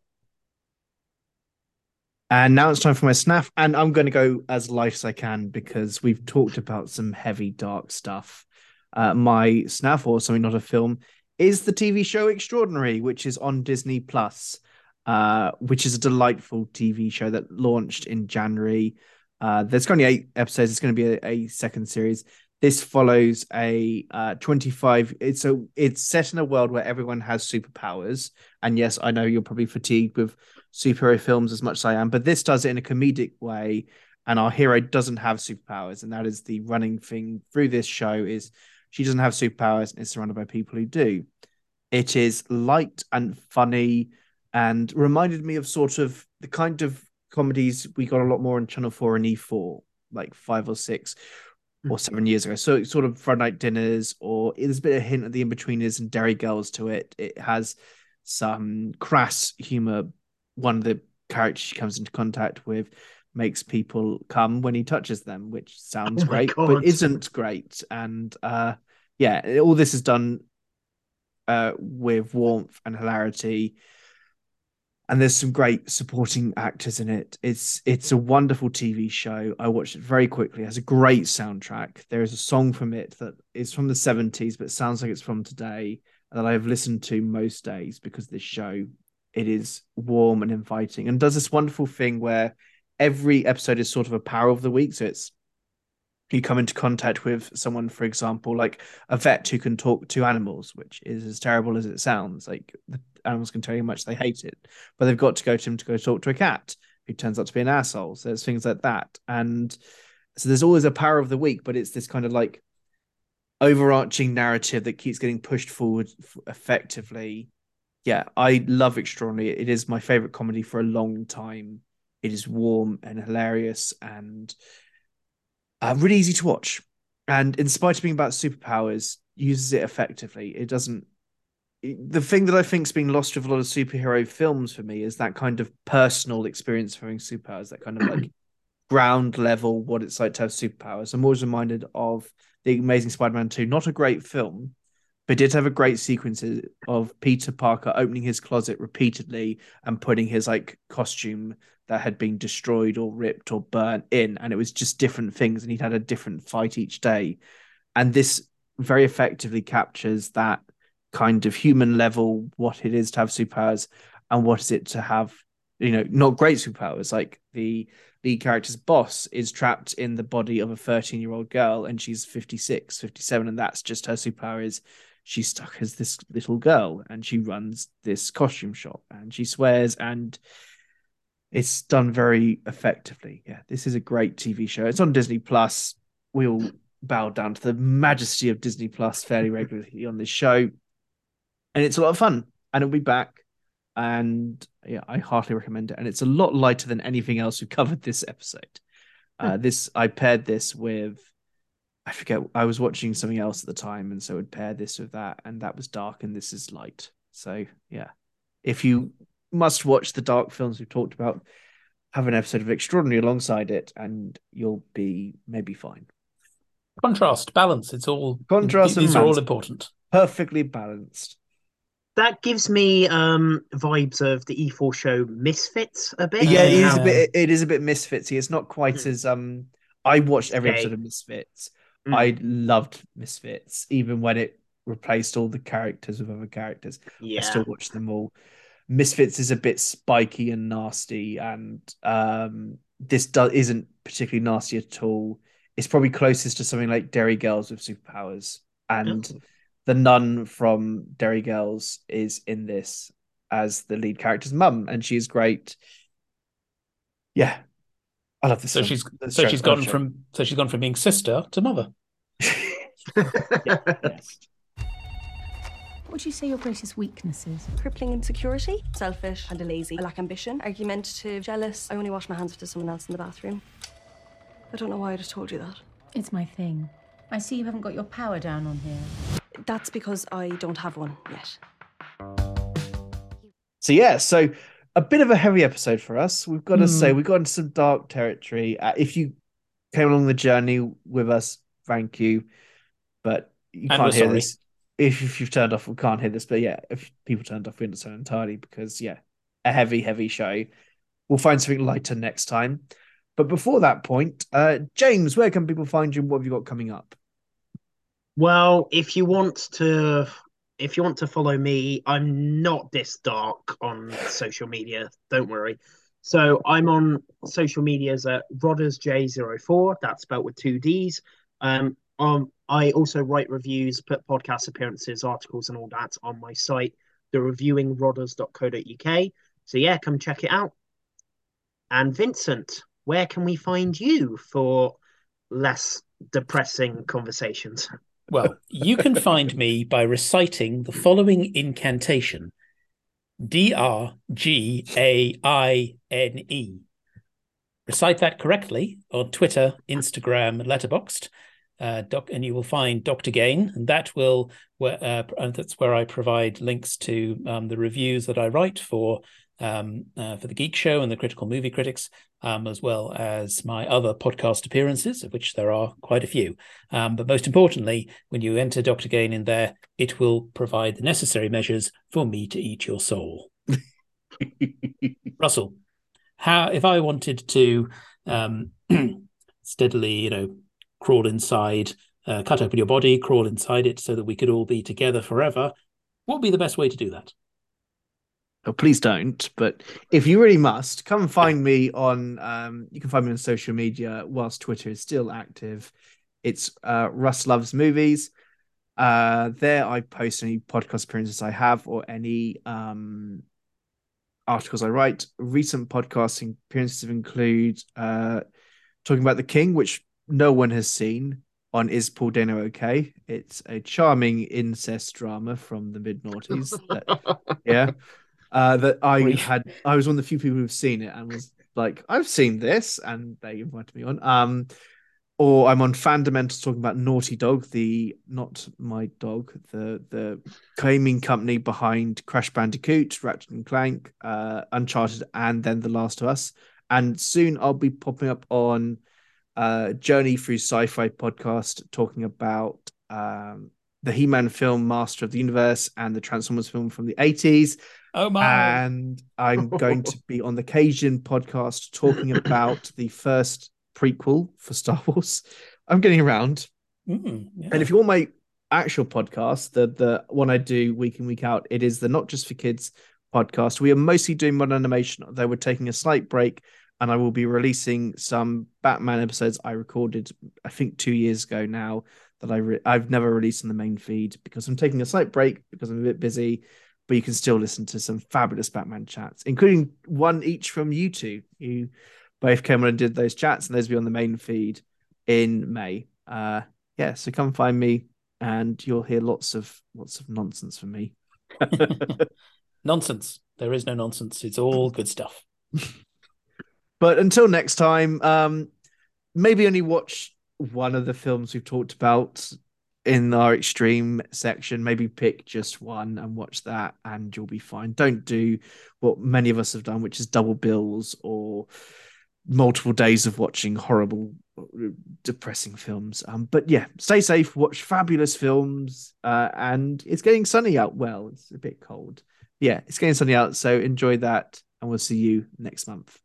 And now it's time for my snaff, and I'm going to go as light as I can because we've talked about some heavy, dark stuff. Uh, my snaff, or something not a film, is the TV show Extraordinary, which is on Disney Plus, uh, which is a delightful TV show that launched in January. Uh, there's currently eight episodes. It's going to be a, a second series. This follows a uh, 25. It's a it's set in a world where everyone has superpowers, and yes, I know you're probably fatigued with superhero films as much as I am, but this does it in a comedic way. And our hero doesn't have superpowers, and that is the running thing through this show is she doesn't have superpowers and is surrounded by people who do. It is light and funny, and reminded me of sort of the kind of comedies we got a lot more on Channel Four and E4, like five or six or hmm. seven years ago. So it's sort of Friday night dinners, or there's a bit of hint of the in-betweeners and Derry Girls to it. It has some crass humor. One of the characters she comes into contact with makes people come when he touches them, which sounds Oh great, God. but isn't great. And uh yeah, all this is done uh with warmth and hilarity and there's some great supporting actors in it. It's it's a wonderful TV show. I watched it very quickly. It has a great soundtrack. There is a song from it that is from the 70s, but sounds like it's from today, that I've listened to most days because this show it is warm and inviting and does this wonderful thing where every episode is sort of a power of the week. So it's you come into contact with someone, for example, like a vet who can talk to animals, which is as terrible as it sounds. Like the animals can tell you how much they hate it, but they've got to go to him to go talk to a cat who turns out to be an asshole. So there's things like that. And so there's always a power of the week, but it's this kind of like overarching narrative that keeps getting pushed forward effectively. Yeah, I love Extraordinary. It is my favorite comedy for a long time. It is warm and hilarious and uh, really easy to watch. And in spite of being about superpowers, uses it effectively. It doesn't. The thing that I think's been lost with a lot of superhero films for me is that kind of personal experience of having superpowers, that kind of like ground level what it's like to have superpowers. I'm always reminded of the Amazing Spider-Man 2, not a great film, but did have a great sequence of Peter Parker opening his closet repeatedly and putting his like costume that had been destroyed or ripped or burnt in, and it was just different things, and he'd had a different fight each day. And this very effectively captures that kind of human level, what it is to have superpowers and what is it to have, you know, not great superpowers. Like the lead character's boss is trapped in the body of a 13 year old girl and she's 56, 57, and that's just her superpower is she's stuck as this little girl and she runs this costume shop and she swears and it's done very effectively. Yeah, this is a great TV show. It's on Disney Plus. We all bow down to the majesty of Disney Plus fairly regularly on this show. And it's a lot of fun. And it'll be back. And yeah, I heartily recommend it. And it's a lot lighter than anything else we covered this episode. Uh, this I paired this with I forget I was watching something else at the time, and so I'd pair this with that, and that was dark, and this is light. So yeah, if you must watch the dark films we've talked about, have an episode of Extraordinary alongside it, and you'll be maybe fine. Contrast, balance. It's all Contrast and These are all important. Perfectly balanced. That gives me um vibes of the E4 show Misfits a bit. Yeah, it is a bit. It is a bit misfitsy. It's not quite as um. I watched every Okay. episode of Misfits. Mm. I loved Misfits, even when it replaced all the characters with other characters. Yeah. I still watch them all. Misfits is a bit spiky and nasty, and um, this do- isn't particularly nasty at all. It's probably closest to something like Derry Girls with superpowers, and Oh. the nun from Derry Girls is in this as the lead character's mum, and she's great. Yeah, I love this. So film. she's This so show- she's I gone from so she's gone from being sister to mother. yes. What would you say your greatest weakness is? Crippling insecurity, selfish, and a lazy. I lack ambition, argumentative, jealous. I only wash my hands after someone else in the bathroom. I don't know why I just told you that. It's my thing. I see you haven't got your power down on here. That's because I don't have one yet. So yeah, so a bit of a heavy episode for us. We've got to Hmm. say we've got into some dark territory. Uh, if you came along the journey with us, thank you. But you And can't hear sorry. this. If, if you've turned off, we can't hear this. But yeah, if people turned off, we understand entirely because yeah, a heavy, heavy show. We'll find something lighter next time. But before that point, uh, James, where can people find you? What have you got coming up? Well, if you want to if you want to follow me, I'm not this dark on social media. Don't worry. So I'm on social medias at RoddersJ04. That's spelled with two D's. Um, um, I also write reviews, put podcast appearances, articles, and all that on my site, thereviewingrodders.co.uk. So yeah, come check it out. And Vincent, where can we find you for less depressing conversations? Well, you can find me by reciting the following incantation D R G A I N E. Recite that correctly on Twitter, Instagram, and Letterboxd. Uh, doc, and you will find Dr. Gaine, and that will where uh, and that's where I provide links to um, the reviews that I write for um, uh, for the Geek Show and the Critical Movie Critics, um, as well as my other podcast appearances, of which there are quite a few. Um, but most importantly, when you enter Dr. Gaine in there, it will provide the necessary measures for me to eat your soul. Russell, how if I wanted to um, steadily, you know, crawl inside, uh, cut open your body, crawl inside it, so that we could all be together forever, what would be the best way to do that? Oh, please don't. But if you really must, come find me on. Um, you can find me on social media whilst Twitter is still active. It's uh, Russ loves movies. Uh, there I post any podcast appearances I have or any um articles I write. Recent podcasting appearances include uh talking about the King, which no one has seen on Is Paul Dano Okay? It's a charming incest drama from the mid noughties. yeah. Uh, that I Brief. had, I was one of the few people who've seen it and was like, I've seen this, and they invited me on. Um, or I'm on Fundamentals talking about Naughty Dog, the not my dog, the the gaming company behind Crash Bandicoot, Ratchet and Clank, uh, Uncharted, and then The Last of Us. And soon I'll be popping up on uh, Journey Through Sci-Fi podcast, talking about um, the He-Man film Master of the Universe and the Transformers film from the 80s. Oh my! And I'm going to be on the Cajun podcast talking about the first prequel for Star Wars. I'm getting around. Mm, yeah. And if you want my actual podcast, the the one I do week in week out, it is the Not Just for Kids podcast. We are mostly doing modern animation, though we're taking a slight break, and I will be releasing some Batman episodes I recorded, I think, two years ago now that I re- I've never released on the main feed because I'm taking a slight break because I'm a bit busy. But you can still listen to some fabulous Batman chats, including one each from you two. You both came on and did those chats, and those will be on the main feed in May. Uh, yeah, so come find me, and you'll hear lots of lots of nonsense from me. nonsense. There is no nonsense. It's all good stuff. But until next time, um, maybe only watch one of the films we've talked about in our extreme section. Maybe pick just one and watch that, and you'll be fine. Don't do what many of us have done, which is double bills or multiple days of watching horrible, depressing films. Um, but yeah, stay safe, watch fabulous films, uh, and it's getting sunny out. Well, it's a bit cold. Yeah, it's getting sunny out, so enjoy that, and we'll see you next month.